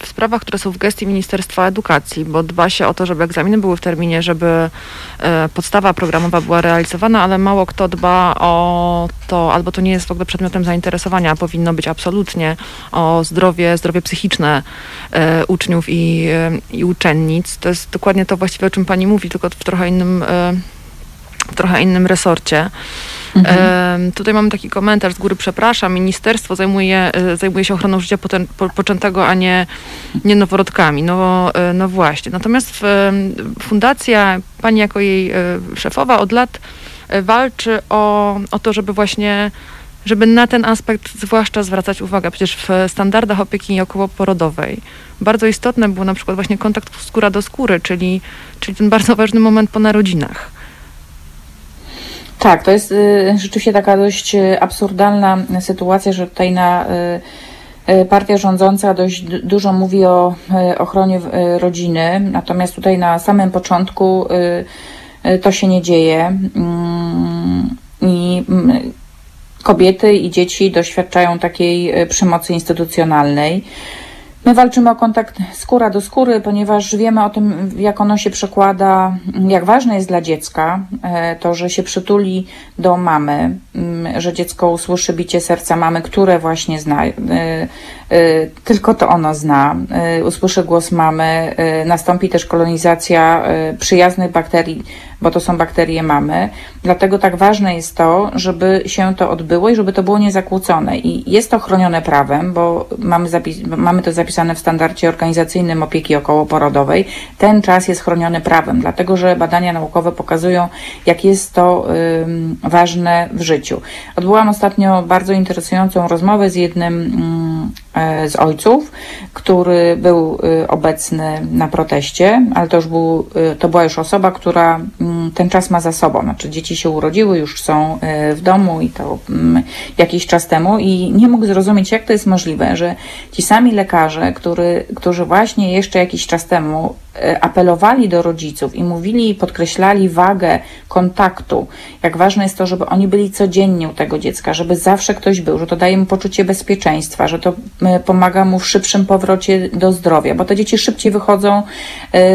w, sprawach, które są w gestii Ministerstwa Edukacji, bo dba się o to, żeby egzaminy były w terminie, żeby e, podstawa programowa była realizowana, ale mało kto dba o to, albo to nie jest w ogóle przedmiotem zainteresowania, powinno być absolutnie o zdrowie, zdrowie psychiczne e, uczniów i, e, i uczennic. To jest dokładnie to właściwie, o czym pani mówi, tylko w trochę innym, w trochę innym resorcie. Mhm. Tutaj mamy taki komentarz z góry, przepraszam, ministerstwo zajmuje, e, zajmuje się ochroną życia poten, po, poczętego, a nie, nie noworodkami. No, e, no właśnie. Natomiast fundacja, pani jako jej e, szefowa od lat walczy o, o to, żeby właśnie żeby na ten aspekt zwłaszcza zwracać uwagę. Przecież w standardach opieki okołoporodowej bardzo istotne był na przykład właśnie kontakt skóra do skóry, czyli, czyli ten bardzo ważny moment po narodzinach. Tak, to jest y, rzeczywiście taka dość y, absurdalna sytuacja, że tutaj na y, partia rządząca dość dużo mówi o ochronie rodziny, natomiast tutaj na samym początku to się nie dzieje mm, i mm, kobiety i dzieci doświadczają takiej przemocy instytucjonalnej. My walczymy o kontakt skóra do skóry, ponieważ wiemy o tym, jak ono się przekłada, jak ważne jest dla dziecka e, to, że się przytuli do mamy, mm, że dziecko usłyszy bicie serca mamy, które właśnie zna. E, e, tylko to ono zna. Usłyszy głos mamy, nastąpi też kolonizacja przyjaznych bakterii bo to są bakterie mamy. Dlatego tak ważne jest to, żeby się to odbyło i żeby to było niezakłócone. I jest to chronione prawem, bo mamy, mamy to zapisane w standardzie organizacyjnym opieki okołoporodowej. Ten czas jest chroniony prawem, dlatego że badania naukowe pokazują, jak jest to ważne w życiu. Odbyłam ostatnio bardzo interesującą rozmowę z jednym e, z ojców, który był y, obecny na proteście, ale to już był, y, to była już osoba, która Mm, ten czas ma za sobą. Znaczy dzieci się urodziły, już są e, w domu i to mm, jakiś czas temu i nie mógł zrozumieć, jak to jest możliwe, że ci sami lekarze, który, którzy właśnie jeszcze jakiś czas temu e, apelowali do rodziców i mówili podkreślali wagę kontaktu, jak ważne jest to, żeby oni byli codziennie u tego dziecka, żeby zawsze ktoś był, że to daje mu poczucie bezpieczeństwa, że to e, pomaga mu w szybszym powrocie do zdrowia, bo te dzieci szybciej wychodzą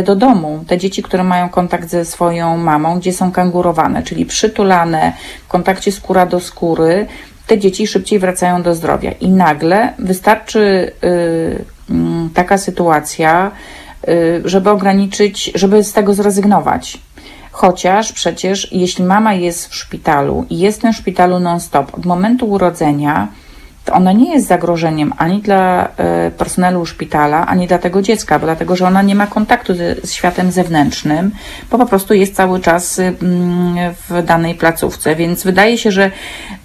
do domu. Te dzieci, które mają kontakt ze swoją mamą, gdzie są kangurowane, czyli przytulane w kontakcie skóra do skóry, te dzieci szybciej wracają do zdrowia. I nagle wystarczy y, mm, taka sytuacja, y, żeby ograniczyć, żeby z tego zrezygnować. Chociaż przecież jeśli mama jest w szpitalu i jest w tym szpitalu non-stop od momentu urodzenia, ona nie jest zagrożeniem ani dla e, personelu szpitala, ani dla tego dziecka, bo dlatego, że ona nie ma kontaktu z, światem zewnętrznym, bo po prostu jest cały czas mm, w danej placówce. Więc wydaje się, że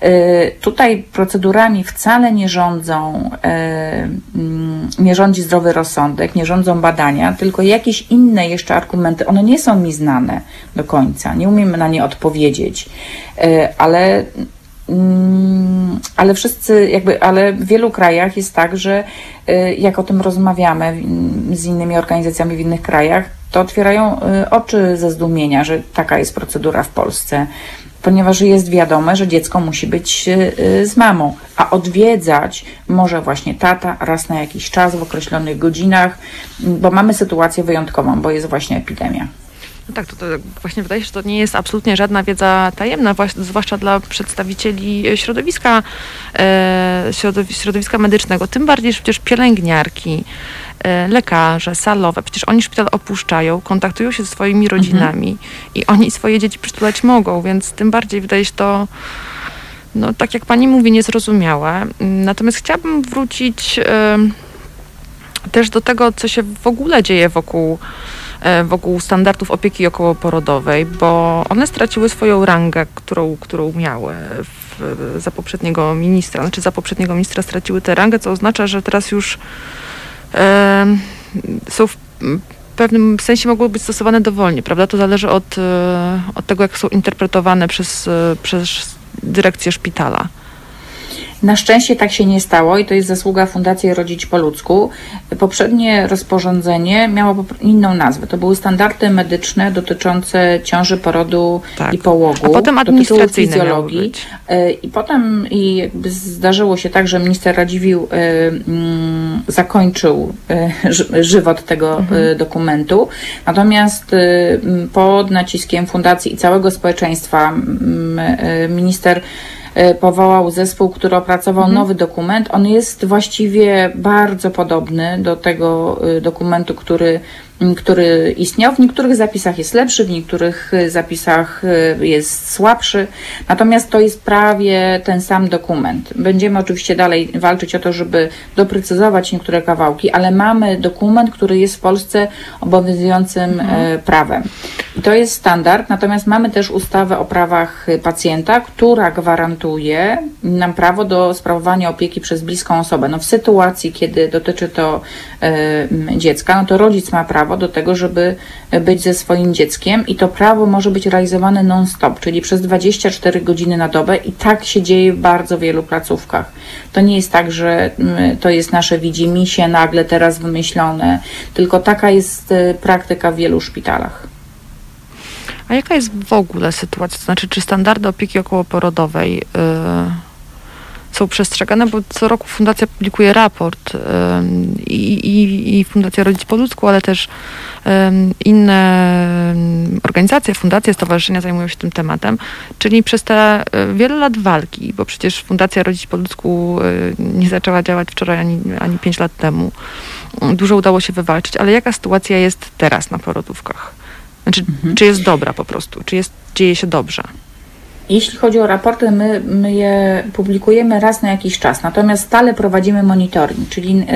e, tutaj procedurami wcale nie rządzą, e, mm, nie rządzi zdrowy rozsądek, nie rządzą badania, tylko jakieś inne jeszcze argumenty. One nie są mi znane do końca, nie umiemy na nie odpowiedzieć, ale Mm, ale wszyscy, jakby, ale w wielu krajach jest tak, że y, jak o tym rozmawiamy z innymi organizacjami w innych krajach, to otwierają y, oczy ze zdumienia, że taka jest procedura w Polsce, ponieważ jest wiadome, że dziecko musi być y, z mamą, a odwiedzać może właśnie tata raz na jakiś czas w określonych godzinach, bo mamy sytuację wyjątkową, bo jest właśnie epidemia. No tak, to, to, właśnie wydaje się, że to nie jest absolutnie żadna wiedza tajemna, zwłaszcza dla przedstawicieli środowiska, e, środowiska medycznego. Tym bardziej, że przecież pielęgniarki, e, lekarze, salowe, przecież oni szpital opuszczają, kontaktują się ze swoimi mhm. rodzinami mhm. i oni swoje dzieci przytulać mogą, więc tym bardziej wydaje się to no tak jak pani mówi, niezrozumiałe. Natomiast chciałabym wrócić e, też do tego, co się w ogóle dzieje wokół wokół standardów opieki okołoporodowej, bo one straciły swoją rangę, którą, którą miały w, za poprzedniego ministra. Znaczy za poprzedniego ministra straciły tę rangę, co oznacza, że teraz już e, są w pewnym sensie mogły być stosowane dowolnie, prawda? To zależy od, e, od tego, jak są interpretowane przez, e, przez dyrekcję szpitala. Na szczęście tak się nie stało i to jest zasługa Fundacji Rodzić po ludzku. Poprzednie rozporządzenie miało inną nazwę. To były standardy medyczne dotyczące ciąży, porodu tak. i połogu. A potem administracyjne fizjologii. E, I potem i jakby zdarzyło się tak, że minister Radziwił e, mm, zakończył e, żywot tego mhm. dokumentu. Natomiast pod naciskiem fundacji i całego społeczeństwa minister powołał zespół, który opracował mhm. nowy dokument. On jest właściwie bardzo podobny do tego e, dokumentu, który który istniał. W niektórych zapisach jest lepszy, w niektórych y, zapisach y, jest słabszy, natomiast to jest prawie ten sam dokument. Będziemy oczywiście dalej walczyć o to, żeby doprecyzować niektóre kawałki, ale mamy dokument, który jest w Polsce obowiązującym mhm. E, prawem. I to jest standard, natomiast mamy też ustawę o prawach pacjenta, która gwarantuje nam prawo do sprawowania opieki przez bliską osobę. No w sytuacji, kiedy dotyczy to e, dziecka, no to rodzic ma prawo prawo do tego, żeby być ze swoim dzieckiem i to prawo może być realizowane non-stop, czyli przez 24 godziny na dobę i tak się dzieje w bardzo wielu placówkach. To nie jest tak, że mm, to jest nasze widzimisię nagle teraz wymyślone, tylko taka jest y, praktyka w wielu szpitalach. A jaka jest w ogóle sytuacja? To znaczy, czy standardy opieki okołoporodowej yy, są przestrzegane, bo co roku Fundacja publikuje raport i, i, i Fundacja Rodzić po ludzku, ale też inne organizacje, fundacje, stowarzyszenia zajmują się tym tematem, czyli przez te wiele lat walki, bo przecież Fundacja Rodzić po ludzku nie zaczęła działać wczoraj ani, ani pięć lat temu. Dużo udało się wywalczyć, ale jaka sytuacja jest teraz na porodówkach? Znaczy, mhm. czy jest dobra po prostu? Czy jest, dzieje się dobrze? Jeśli chodzi o raporty, my, my je publikujemy raz na jakiś czas, natomiast stale prowadzimy monitoring, czyli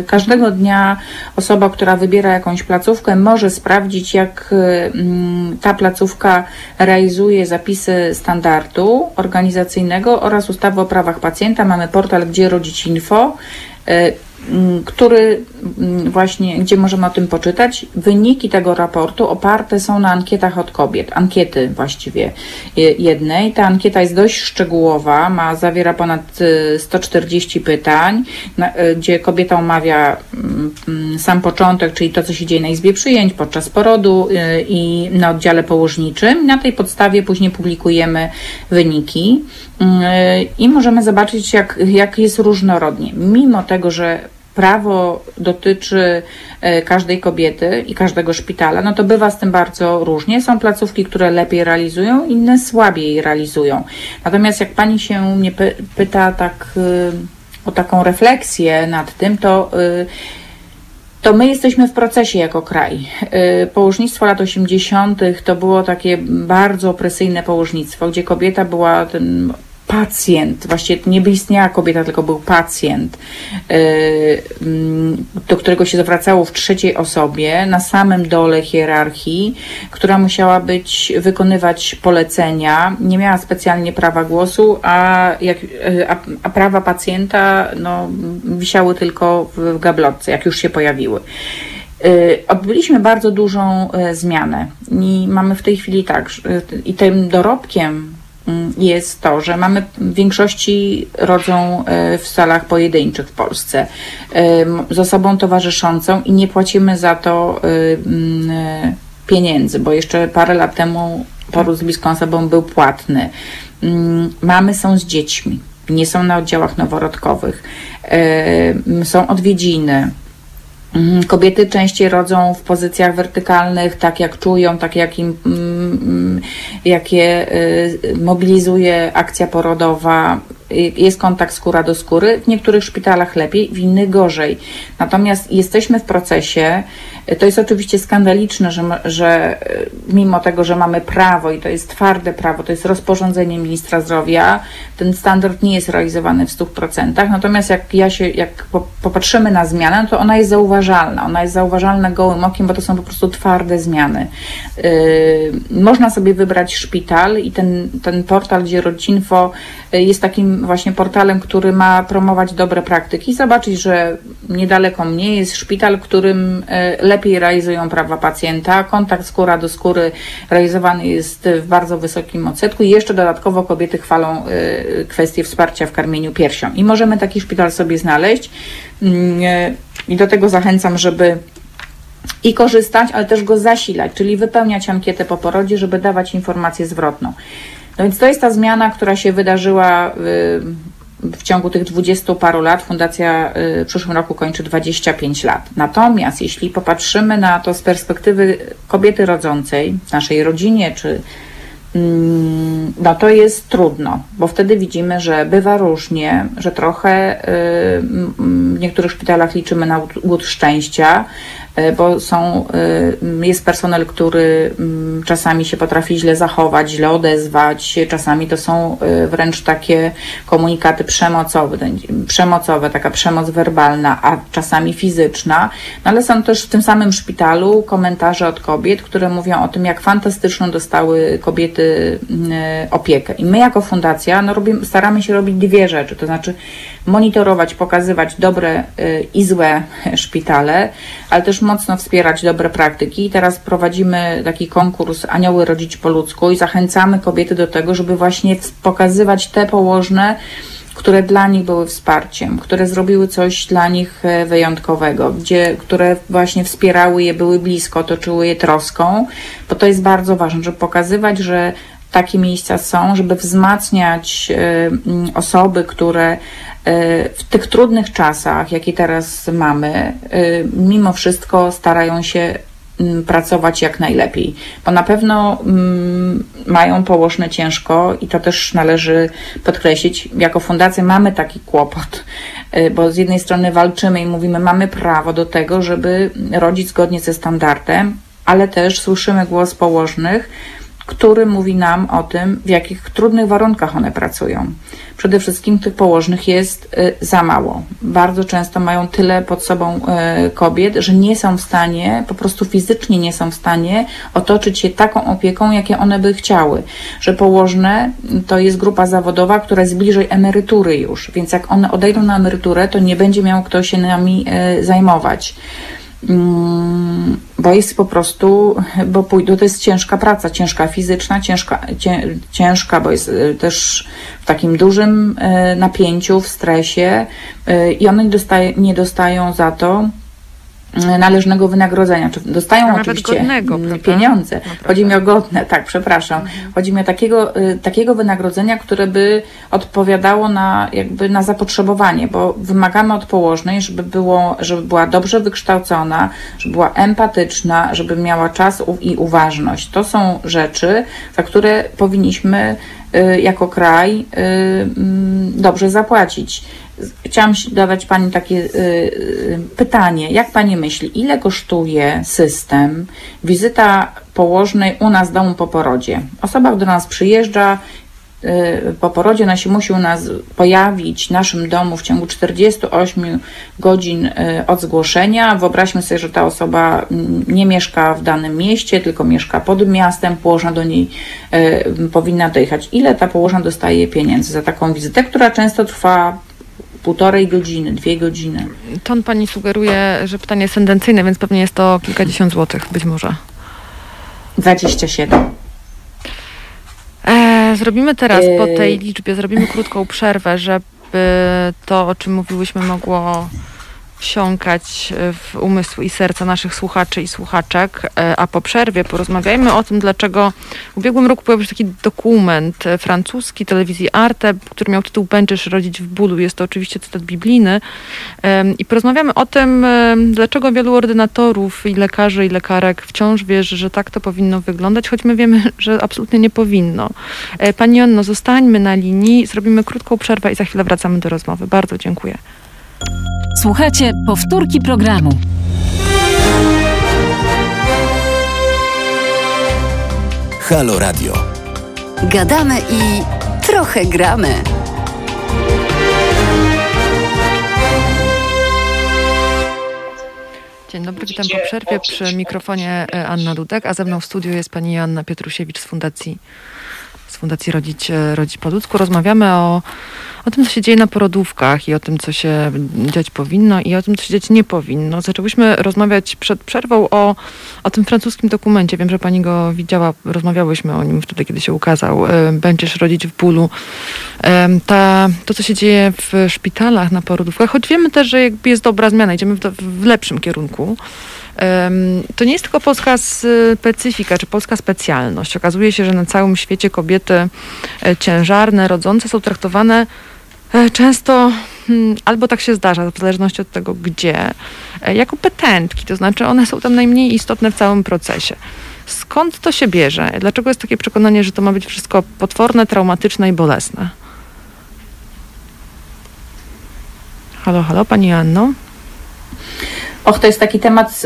y, każdego dnia osoba, która wybiera jakąś placówkę, może sprawdzić, jak y, ta placówka realizuje zapisy standardu organizacyjnego oraz ustawy o prawach pacjenta. Mamy portal Gdzie Rodzić Info. Y, Mm, który mm, właśnie, gdzie możemy o tym poczytać. Wyniki tego raportu oparte są na ankietach od kobiet, ankiety właściwie jednej. Ta ankieta jest dość szczegółowa, ma, zawiera ponad 140 y, pytań, y, gdzie kobieta omawia mm, sam początek, czyli to, co się dzieje na izbie przyjęć podczas porodu y, i na oddziale położniczym. Na tej podstawie później publikujemy wyniki i możemy zobaczyć, jak, jak jest różnorodnie. Mimo tego, że prawo dotyczy e, każdej kobiety i każdego szpitala, no to bywa z tym bardzo różnie. Są placówki, które lepiej realizują, inne słabiej realizują. Natomiast jak pani się mnie pyta tak y, o taką refleksję nad tym, to y, to my jesteśmy w procesie jako kraj. Y, położnictwo lat 80. to było takie bardzo opresyjne położnictwo, gdzie kobieta była tym pacjent, właściwie nie by istniała kobieta, tylko był pacjent, e, mm, do którego się zwracało w trzeciej osobie, na samym dole hierarchii, która musiała być, wykonywać polecenia, nie miała specjalnie prawa głosu, a, jak, e, a, a prawa pacjenta no, wisiały tylko w gablotce, jak już się pojawiły. E, odbyliśmy bardzo dużą zmianę i mamy w tej chwili tak, i tym dorobkiem jest to, że mamy w większości rodzą e, w salach pojedynczych w Polsce z osobą towarzyszącą i nie płacimy za to e, e, pieniędzy, bo jeszcze parę lat temu poród z bliską osobą był płatny. Mamy są z dziećmi, nie są na oddziałach noworodkowych, są odwiedziny, Mhm, kobiety częściej rodzą w pozycjach wertykalnych, tak jak czują, tak jak im, mm, mm, jakie y, mobilizuje akcja porodowa, jest kontakt skóra do skóry. W niektórych szpitalach lepiej, w innych gorzej. Natomiast jesteśmy w procesie. To jest oczywiście skandaliczne, że, że mimo tego, że mamy prawo i to jest twarde prawo, to jest rozporządzenie ministra zdrowia, ten standard nie jest realizowany w 100%. Natomiast jak ja się, jak popatrzymy na zmianę, to ona jest zauważalna. Ona jest zauważalna gołym okiem, bo to są po prostu twarde zmiany. Yy, można sobie wybrać szpital i ten, ten portal, gdzie Rodzinfo y, jest takim właśnie portalem, który ma promować dobre praktyki, zobaczyć, że niedaleko mnie jest szpital, którym e, lepiej realizują prawa pacjenta. Kontakt skóra do skóry realizowany jest w bardzo wysokim odsetku i jeszcze dodatkowo kobiety chwalą e, kwestię wsparcia w karmieniu piersią. I możemy taki szpital sobie znaleźć mm, e, i do tego zachęcam, żeby i korzystać, ale też go zasilać, czyli wypełniać ankietę po porodzie, żeby dawać informację zwrotną. No więc to jest ta zmiana, która się wydarzyła w ciągu tych dwudziestu paru lat. Fundacja y, w przyszłym roku kończy 25 lat. Natomiast jeśli popatrzymy na to z perspektywy kobiety rodzącej, naszej rodzinie, czy mm, no to jest trudno, bo wtedy widzimy, że bywa różnie, że trochę y, w niektórych szpitalach liczymy na łód szczęścia, bo są, e, jest personel, który mm, czasami się potrafi źle zachować, źle odezwać, czasami to są e, wręcz takie komunikaty przemocowe, przemocowe, taka przemoc werbalna, a czasami fizyczna, no ale są też w tym samym szpitalu komentarze od kobiet, które mówią o tym, jak fantastyczną dostały kobiety opiekę. I my jako fundacja no, robimy, staramy się robić dwie rzeczy, to znaczy monitorować, pokazywać dobre i złe szpitale, ale też mocno wspierać dobre praktyki. Teraz prowadzimy taki konkurs Anioły Rodzić po ludzku i zachęcamy kobiety do tego, żeby właśnie pokazywać te położne, które dla nich były wsparciem, które zrobiły coś dla nich e, wyjątkowego, gdzie, które właśnie wspierały je, były blisko, otoczyły je troską, bo to jest bardzo ważne, żeby pokazywać, że takie miejsca są, żeby wzmacniać osoby, które w tych trudnych czasach, jakie teraz mamy, mimo wszystko starają się Mm, pracować jak najlepiej, bo na pewno mm, mają położne ciężko i to też należy podkreślić. Jako fundacja mamy taki kłopot, y, bo z jednej strony walczymy i mówimy, mamy prawo do tego, żeby rodzić zgodnie ze standardem, ale też słyszymy głos położnych, który mówi nam o tym, w jakich trudnych warunkach one pracują. Przede wszystkim tych położnych jest y, za mało. Bardzo często mają tyle pod sobą y, kobiet, że nie są w stanie, po prostu fizycznie nie są w stanie otoczyć się taką opieką, jakie one by chciały. Że położne to jest grupa zawodowa, która jest bliżej emerytury już, więc jak one odejdą na emeryturę, to nie będzie miał kto się nami y, zajmować. Mm, bo jest po prostu, bo pójdą, to jest ciężka praca, ciężka fizyczna, ciężka, ciężka, bo jest y, też w takim dużym y, napięciu, w stresie y, i one dostaje, nie dostają za to należnego wynagrodzenia. Czy dostają oczywiście godnego, mm, pieniądze. No, Chodzi mi o godne, tak, przepraszam. Mhm. Chodzi mi o takiego, y, takiego wynagrodzenia, które by odpowiadało na jakby na zapotrzebowanie, bo wymagamy od położnej, żeby było, żeby była dobrze wykształcona, żeby była empatyczna, żeby miała czas i uważność. To są rzeczy, za które powinniśmy y, jako kraj y, mm, dobrze zapłacić. Chciałam zadać Pani takie y, y, pytanie. Jak Pani myśli, ile kosztuje system, wizyta położnej u nas w domu po porodzie? Osoba, do nas przyjeżdża y, po porodzie, ona się musi u nas pojawić w naszym domu w ciągu 48 godzin od zgłoszenia. Wyobraźmy sobie, że ta osoba mm, nie mieszka w danym mieście, tylko mieszka pod miastem, położna do niej powinna dojechać. Ile ta położna dostaje pieniędzy za taką wizytę, która często trwa półtorej godziny, dwie godziny. Ton pani sugeruje, że pytanie jest tendencyjne, więc pewnie jest to kilkadziesiąt złotych, być może. 27. E, zrobimy teraz po tej liczbie, zrobimy krótką przerwę, żeby to, o czym mówiłyśmy, mogło wsiąkać e, w umysł i serca naszych słuchaczy i słuchaczek, e, a po przerwie porozmawiajmy o tym, dlaczego w ubiegłym roku pojawił się taki dokument e, francuski telewizji Arte, który miał tytuł Będziesz rodzić w bólu. Jest to oczywiście cytat biblijny. I porozmawiamy o tym, dlaczego wielu ordynatorów i lekarzy i lekarek wciąż wierzy, że tak to powinno wyglądać, choć my wiemy, że absolutnie nie powinno. Pani Jonno, zostańmy na linii, zrobimy krótką przerwę i za chwilę wracamy do rozmowy. Bardzo dziękuję. Słuchajcie powtórki programu. Halo Radio. Gadamy i trochę gramy. Dzień dobry, witam po przerwie przy mikrofonie e, Anna Dudek, a ze mną w studiu jest pani Joanna Pietrusiewicz z Fundacji, z Fundacji Rodzić, e, Rodzić po ludzku. Rozmawiamy o o tym, co się dzieje na porodówkach i o tym, co się dziać powinno i o tym, co się dziać nie powinno. Zaczęłyśmy rozmawiać przed przerwą o, o tym francuskim dokumencie. Wiem, że pani go widziała, rozmawiałyśmy o nim wtedy, kiedy się ukazał. E, Będziesz rodzić w bólu. E, ta, to, co się dzieje w szpitalach na porodówkach, choć wiemy też, że jest dobra zmiana, idziemy w, w lepszym kierunku. To nie jest tylko polska specyfika, czy polska specjalność. Okazuje się, że na całym świecie kobiety e, ciężarne, rodzące są traktowane E, często hmm, albo tak się zdarza, w zależności od tego gdzie, e, jako petentki, to znaczy one są tam najmniej istotne w całym procesie. Skąd to się bierze? Dlaczego jest takie przekonanie, że to ma być wszystko potworne, traumatyczne i bolesne? Halo, halo, pani Anno? Och, to jest taki temat,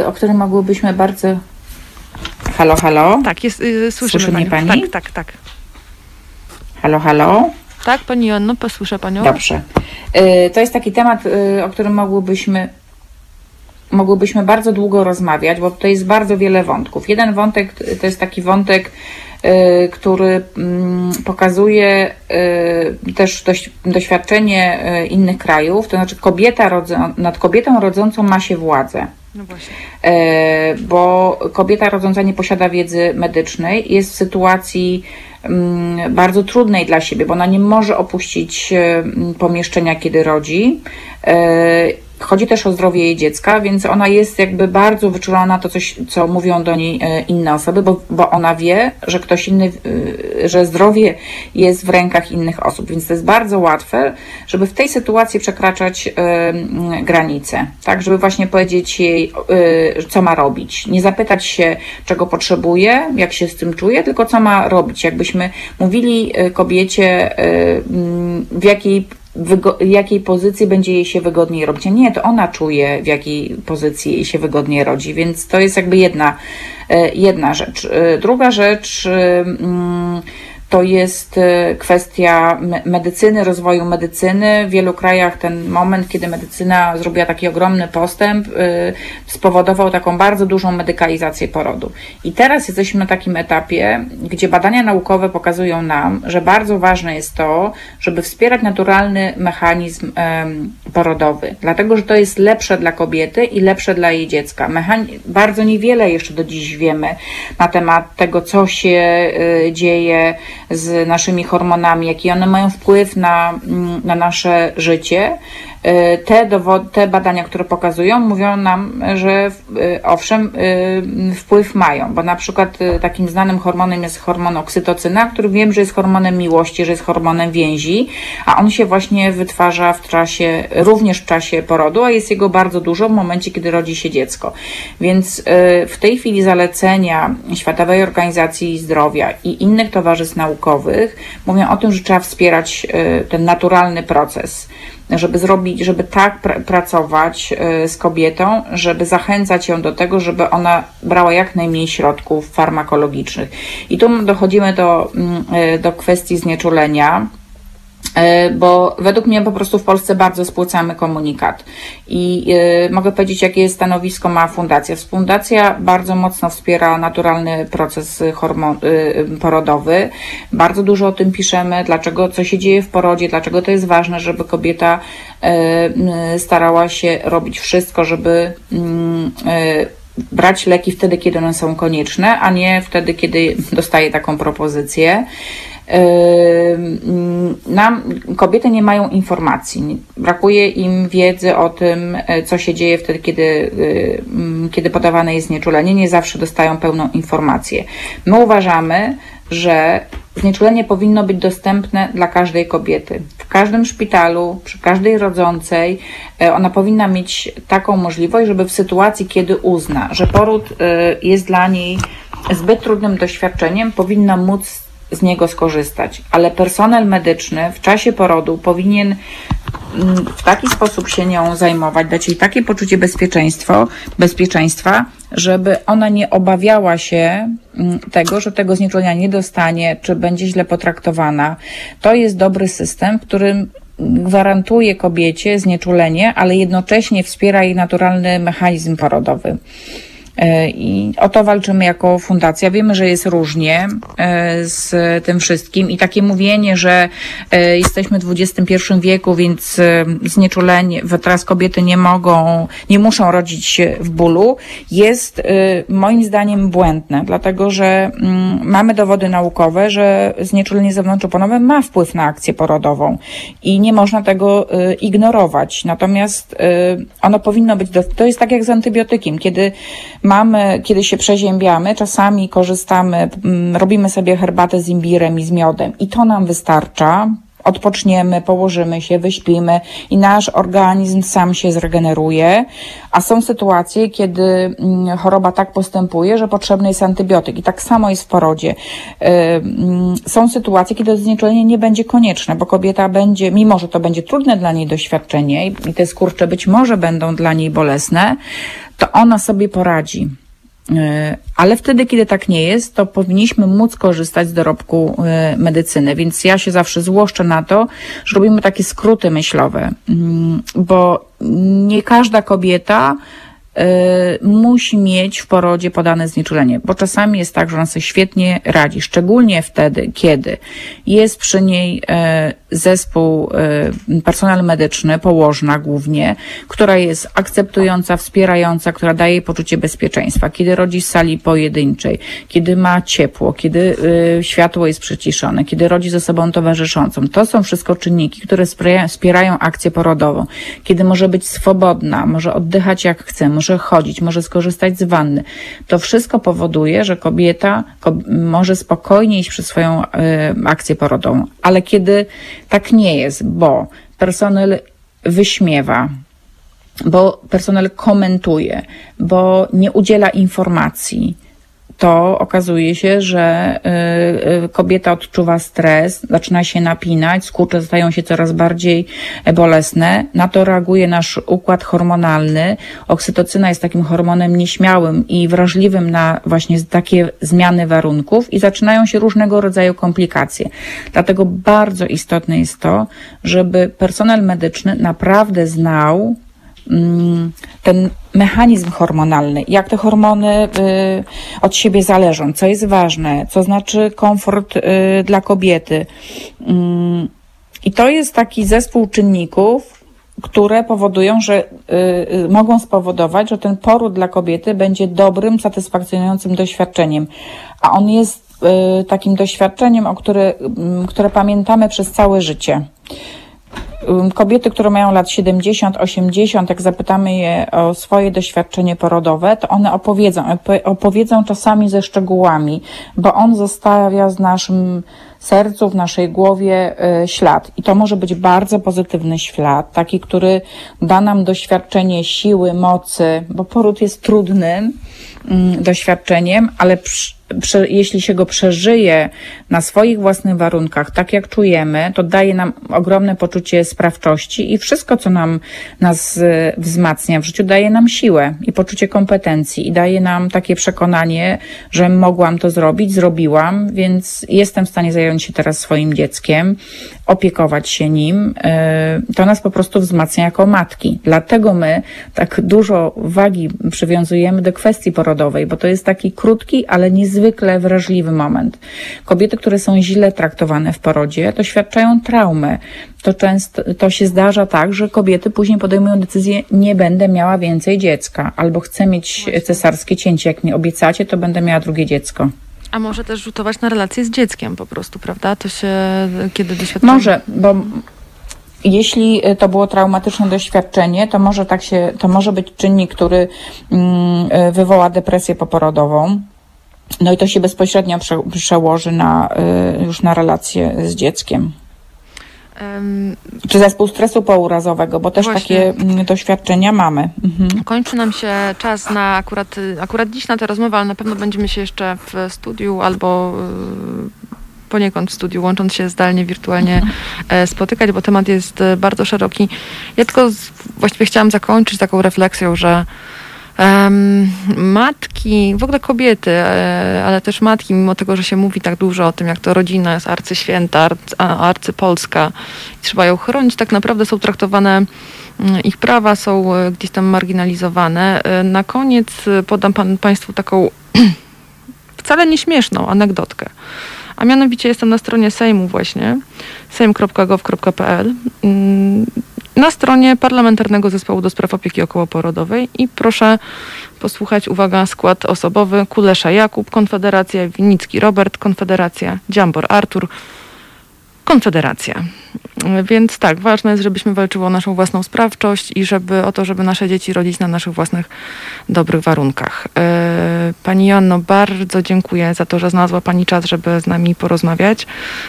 y, o którym mogłybyśmy bardzo... Halo, halo? Tak, jest, y, słyszymy Słyszy mnie pani. Tak, tak, tak. Halo, halo? Tak, pani Joanno, posłyszę panią. Dobrze. Y, to jest taki temat, y, o którym mogłybyśmy mogłybyśmy bardzo długo rozmawiać, bo to jest bardzo wiele wątków. Jeden wątek to jest taki wątek, y, który mm, pokazuje też doświadczenie innych krajów, to znaczy kobieta rodzą, nad kobietą rodzącą ma się władzę. No. Bo kobieta rodząca nie posiada wiedzy medycznej, jest w sytuacji bardzo trudnej dla siebie, bo ona nie może opuścić e, pomieszczenia, kiedy rodzi. E, chodzi też o zdrowie jej dziecka, więc ona jest jakby bardzo wyczulona na to, coś, co mówią do niej e, inne osoby, bo, bo ona wie, że ktoś inny, e, że zdrowie jest w rękach innych osób, więc to jest bardzo łatwe, żeby w tej sytuacji przekraczać granice, tak, żeby właśnie powiedzieć jej, co ma robić. Nie zapytać się, czego potrzebuje, jak się z tym czuje, tylko co ma robić. Jakbyśmy mówili kobiecie, w jakiej jakiej pozycji będzie jej się wygodniej robić. Nie, to ona czuje, w jakiej pozycji jej się wygodniej rodzi, więc to jest jakby jedna, e, jedna rzecz. E, druga rzecz, mm, to jest e, kwestia medycyny, rozwoju medycyny. W wielu krajach ten moment, kiedy medycyna zrobiła taki ogromny postęp, e, spowodował taką bardzo dużą medykalizację porodu. I teraz jesteśmy na takim etapie, gdzie badania naukowe pokazują nam, że bardzo ważne jest to, żeby wspierać naturalny mechanizm porodowy, dlatego że to jest lepsze dla kobiety i lepsze dla jej dziecka. Mechani- bardzo niewiele jeszcze do dziś wiemy na temat tego, co się e, dzieje z naszymi hormonami, jaki one mają wpływ na, mm, na nasze życie. E, te, te badania, które pokazują, mówią nam, że e, owszem, e, wpływ mają, bo na przykład takim znanym hormonem jest hormon oksytocyna, który wiem, że jest hormonem miłości, że jest hormonem więzi, a on się właśnie wytwarza w czasie, również w czasie porodu, a jest jego bardzo dużo w momencie, kiedy rodzi się dziecko. Więc w tej chwili zalecenia Światowej Organizacji Zdrowia i innych towarzystw naukowych mówią o tym, że trzeba wspierać ten naturalny proces żeby zrobić, żeby tak pr pracować y, z kobietą, żeby zachęcać ją do tego, żeby ona brała jak najmniej środków farmakologicznych. I tu dochodzimy do, mm, y, do kwestii znieczulenia bo według mnie po prostu w Polsce bardzo spłycamy komunikat. I y, mogę powiedzieć, jakie stanowisko ma fundacja. Fundacja bardzo mocno wspiera naturalny proces hormon, y, porodowy. Bardzo dużo o tym piszemy, dlaczego, co się dzieje w porodzie, dlaczego to jest ważne, żeby kobieta starała się robić wszystko, żeby mm, brać leki wtedy, kiedy one są konieczne, a nie wtedy, kiedy dostaje taką propozycję. Nam, kobiety nie mają informacji, brakuje im wiedzy o tym, e, co się dzieje wtedy, kiedy, kiedy podawane jest znieczulenie. Nie zawsze dostają pełną informację. My uważamy, że znieczulenie powinno być dostępne dla każdej kobiety. W każdym szpitalu, przy każdej rodzącej, e, ona powinna mieć taką możliwość, żeby w sytuacji, kiedy uzna, że poród e, jest dla niej zbyt trudnym doświadczeniem, powinna móc z niego skorzystać. Ale personel medyczny w czasie porodu powinien mm, w taki sposób się nią zajmować, dać jej takie poczucie bezpieczeństwa, bezpieczeństwa, żeby ona nie obawiała się mm, tego, że tego znieczulenia nie dostanie, czy będzie źle potraktowana. To jest dobry system, w którym gwarantuje kobiecie znieczulenie, ale jednocześnie wspiera jej naturalny mechanizm porodowy. E, I o to walczymy jako fundacja. Wiemy, że jest różnie e, z tym wszystkim i takie mówienie, że e, jesteśmy w XXI wieku, więc znieczulenie, teraz kobiety nie mogą, nie muszą rodzić w bólu, jest moim zdaniem błędne, dlatego że mm, mamy dowody naukowe, że znieczulenie zewnątrzoponowe ma wpływ na akcję porodową i nie można tego ignorować. Natomiast ono powinno być, to jest tak jak z antybiotykiem, kiedy mamy, kiedy się przeziębiamy, czasami korzystamy, mm, robimy sobie herbatę z imbirem i z miodem i to nam wystarcza. Odpoczniemy, położymy się, wyśpimy i nasz organizm sam się zregeneruje, a są sytuacje, kiedy mm, choroba tak postępuje, że potrzebny jest antybiotyk i tak samo jest w porodzie. Y, mm, są sytuacje, kiedy znieczulenie nie będzie konieczne, bo kobieta będzie, mimo że to będzie trudne dla niej doświadczenie i te skurcze być może będą dla niej bolesne, to ona sobie poradzi. E, ale wtedy, kiedy tak nie jest, to powinniśmy móc korzystać z dorobku e, medycyny. Więc ja się zawsze złoszczę na to, że robimy takie skróty myślowe, mm, bo nie każda kobieta musi mieć w porodzie podane znieczulenie, bo czasami jest tak, że ona sobie świetnie radzi, szczególnie wtedy, kiedy jest przy niej y, zespół, y, personel medyczny, położna głównie, która jest akceptująca, wspierająca, która daje jej poczucie bezpieczeństwa, kiedy rodzi w sali pojedynczej, kiedy ma ciepło, kiedy światło jest przyciszone, kiedy rodzi ze sobą towarzyszącą. To są wszystko czynniki, które wspierają akcję porodową, kiedy może być swobodna, może oddychać jak chce, może chodzić, może skorzystać z wanny. To wszystko powoduje, że kobieta może spokojnie iść przez swoją y, akcję porodową. Ale kiedy tak nie jest, bo personel wyśmiewa, bo personel komentuje, bo nie udziela informacji, to okazuje się, że y, y, kobieta odczuwa stres, zaczyna się napinać, skurcze stają się coraz bardziej bolesne. Na to reaguje nasz układ hormonalny. Oksytocyna jest takim hormonem nieśmiałym i wrażliwym na właśnie takie zmiany warunków i zaczynają się różnego rodzaju komplikacje. Dlatego bardzo istotne jest to, żeby personel medyczny naprawdę znał ten mechanizm hormonalny, jak te hormony y, od siebie zależą, co jest ważne, co znaczy komfort y, dla kobiety. Mm, I to jest taki zespół czynników, które powodują, że y, mogą spowodować, że ten poród dla kobiety będzie dobrym, satysfakcjonującym doświadczeniem. A on jest takim doświadczeniem, o które, mm, które pamiętamy przez całe życie. Kobiety, które mają lat 70, 80, jak zapytamy je o swoje doświadczenie porodowe, to one opowiedzą, opowiedzą czasami ze szczegółami, bo on zostawia z naszym sercu, w naszej głowie y, ślad. I to może być bardzo pozytywny ślad, taki, który da nam doświadczenie siły, mocy, bo poród jest trudnym mm, doświadczeniem, ale przy, jeśli się go przeżyje na swoich własnych warunkach, tak jak czujemy, to daje nam ogromne poczucie sprawczości i wszystko, co nam nas e, wzmacnia w życiu, daje nam siłę i poczucie kompetencji i daje nam takie przekonanie, że mogłam to zrobić, zrobiłam, więc jestem w stanie zająć się teraz swoim dzieckiem, opiekować się nim. E, to nas po prostu wzmacnia jako matki. Dlatego my tak dużo wagi przywiązujemy do kwestii porodowej, bo to jest taki krótki, ale niezwykle niezwykle wrażliwy moment. Kobiety, które są źle traktowane w porodzie, doświadczają traumy. To często, to się zdarza tak, że kobiety później podejmują decyzję, nie będę miała więcej dziecka, albo chcę mieć cesarskie cięcie. Jak mi obiecacie, to będę miała drugie dziecko. A może też rzutować na relacje z dzieckiem po prostu, prawda? To się, kiedy doświadczamy... Może, bo jeśli to było traumatyczne doświadczenie, to może tak się, to może być czynnik, który mm, wywoła depresję poporodową. No i to się bezpośrednio prze, przełoży na, y, już na relacje z dzieckiem. Um, Czy zespół stresu pourazowego, bo też właśnie. takie mm, doświadczenia mamy. Mhm. Kończy nam się czas na akurat, akurat dziś na tę rozmowę, ale na pewno będziemy się jeszcze w studiu albo y, poniekąd w studiu, łącząc się zdalnie, wirtualnie mhm. E, spotykać, bo temat jest bardzo szeroki. Ja tylko właściwie chciałam zakończyć taką refleksją, że matki, w ogóle kobiety, e, ale też matki, mimo tego, że się mówi tak dużo o tym, jak to rodzina jest arcyświęta, arcy, arcypolska, trzeba ją chronić, tak naprawdę są traktowane, mm, ich prawa są e, gdzieś tam marginalizowane. E, na koniec podam pan, Państwu taką wcale nieśmieszną anegdotkę. A mianowicie jestem na stronie Sejmu właśnie, sejm.gov.pl na stronie Parlamentarnego Zespołu do Spraw Opieki Okołoporodowej i proszę posłuchać, uwaga, skład osobowy Kulesza Jakub, Konfederacja, Winicki Robert, Konfederacja, Dziambor Artur, Konfederacja. Więc tak, ważne jest, żebyśmy walczyły o naszą własną sprawczość i żeby o to, żeby nasze dzieci rodzić na naszych własnych dobrych warunkach. E, pani Joanno, bardzo dziękuję za to, że znalazła Pani czas, żeby z nami porozmawiać.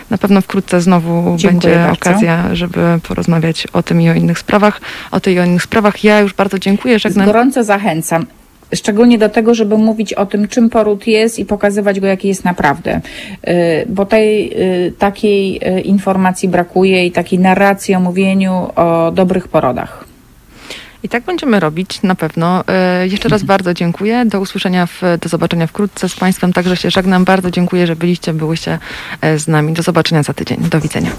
Na pewno wkrótce znowu dziękuję będzie bardzo. okazja, żeby porozmawiać o tym i o innych sprawach. O tej i o innych sprawach. Ja już bardzo dziękuję. Żegnam. Gorąco zachęcam. Szczególnie do tego, żeby mówić o tym, czym poród jest i pokazywać go, jaki jest naprawdę. Y, bo tej y, takiej y, informacji brakuje i takiej narracji o mówieniu o dobrych porodach. I tak będziemy robić na pewno. Jeszcze raz bardzo dziękuję. Do usłyszenia, w, do zobaczenia wkrótce z Państwem. Także się żegnam. Bardzo dziękuję, że byliście, byłyście z nami. Do zobaczenia za tydzień. Do widzenia.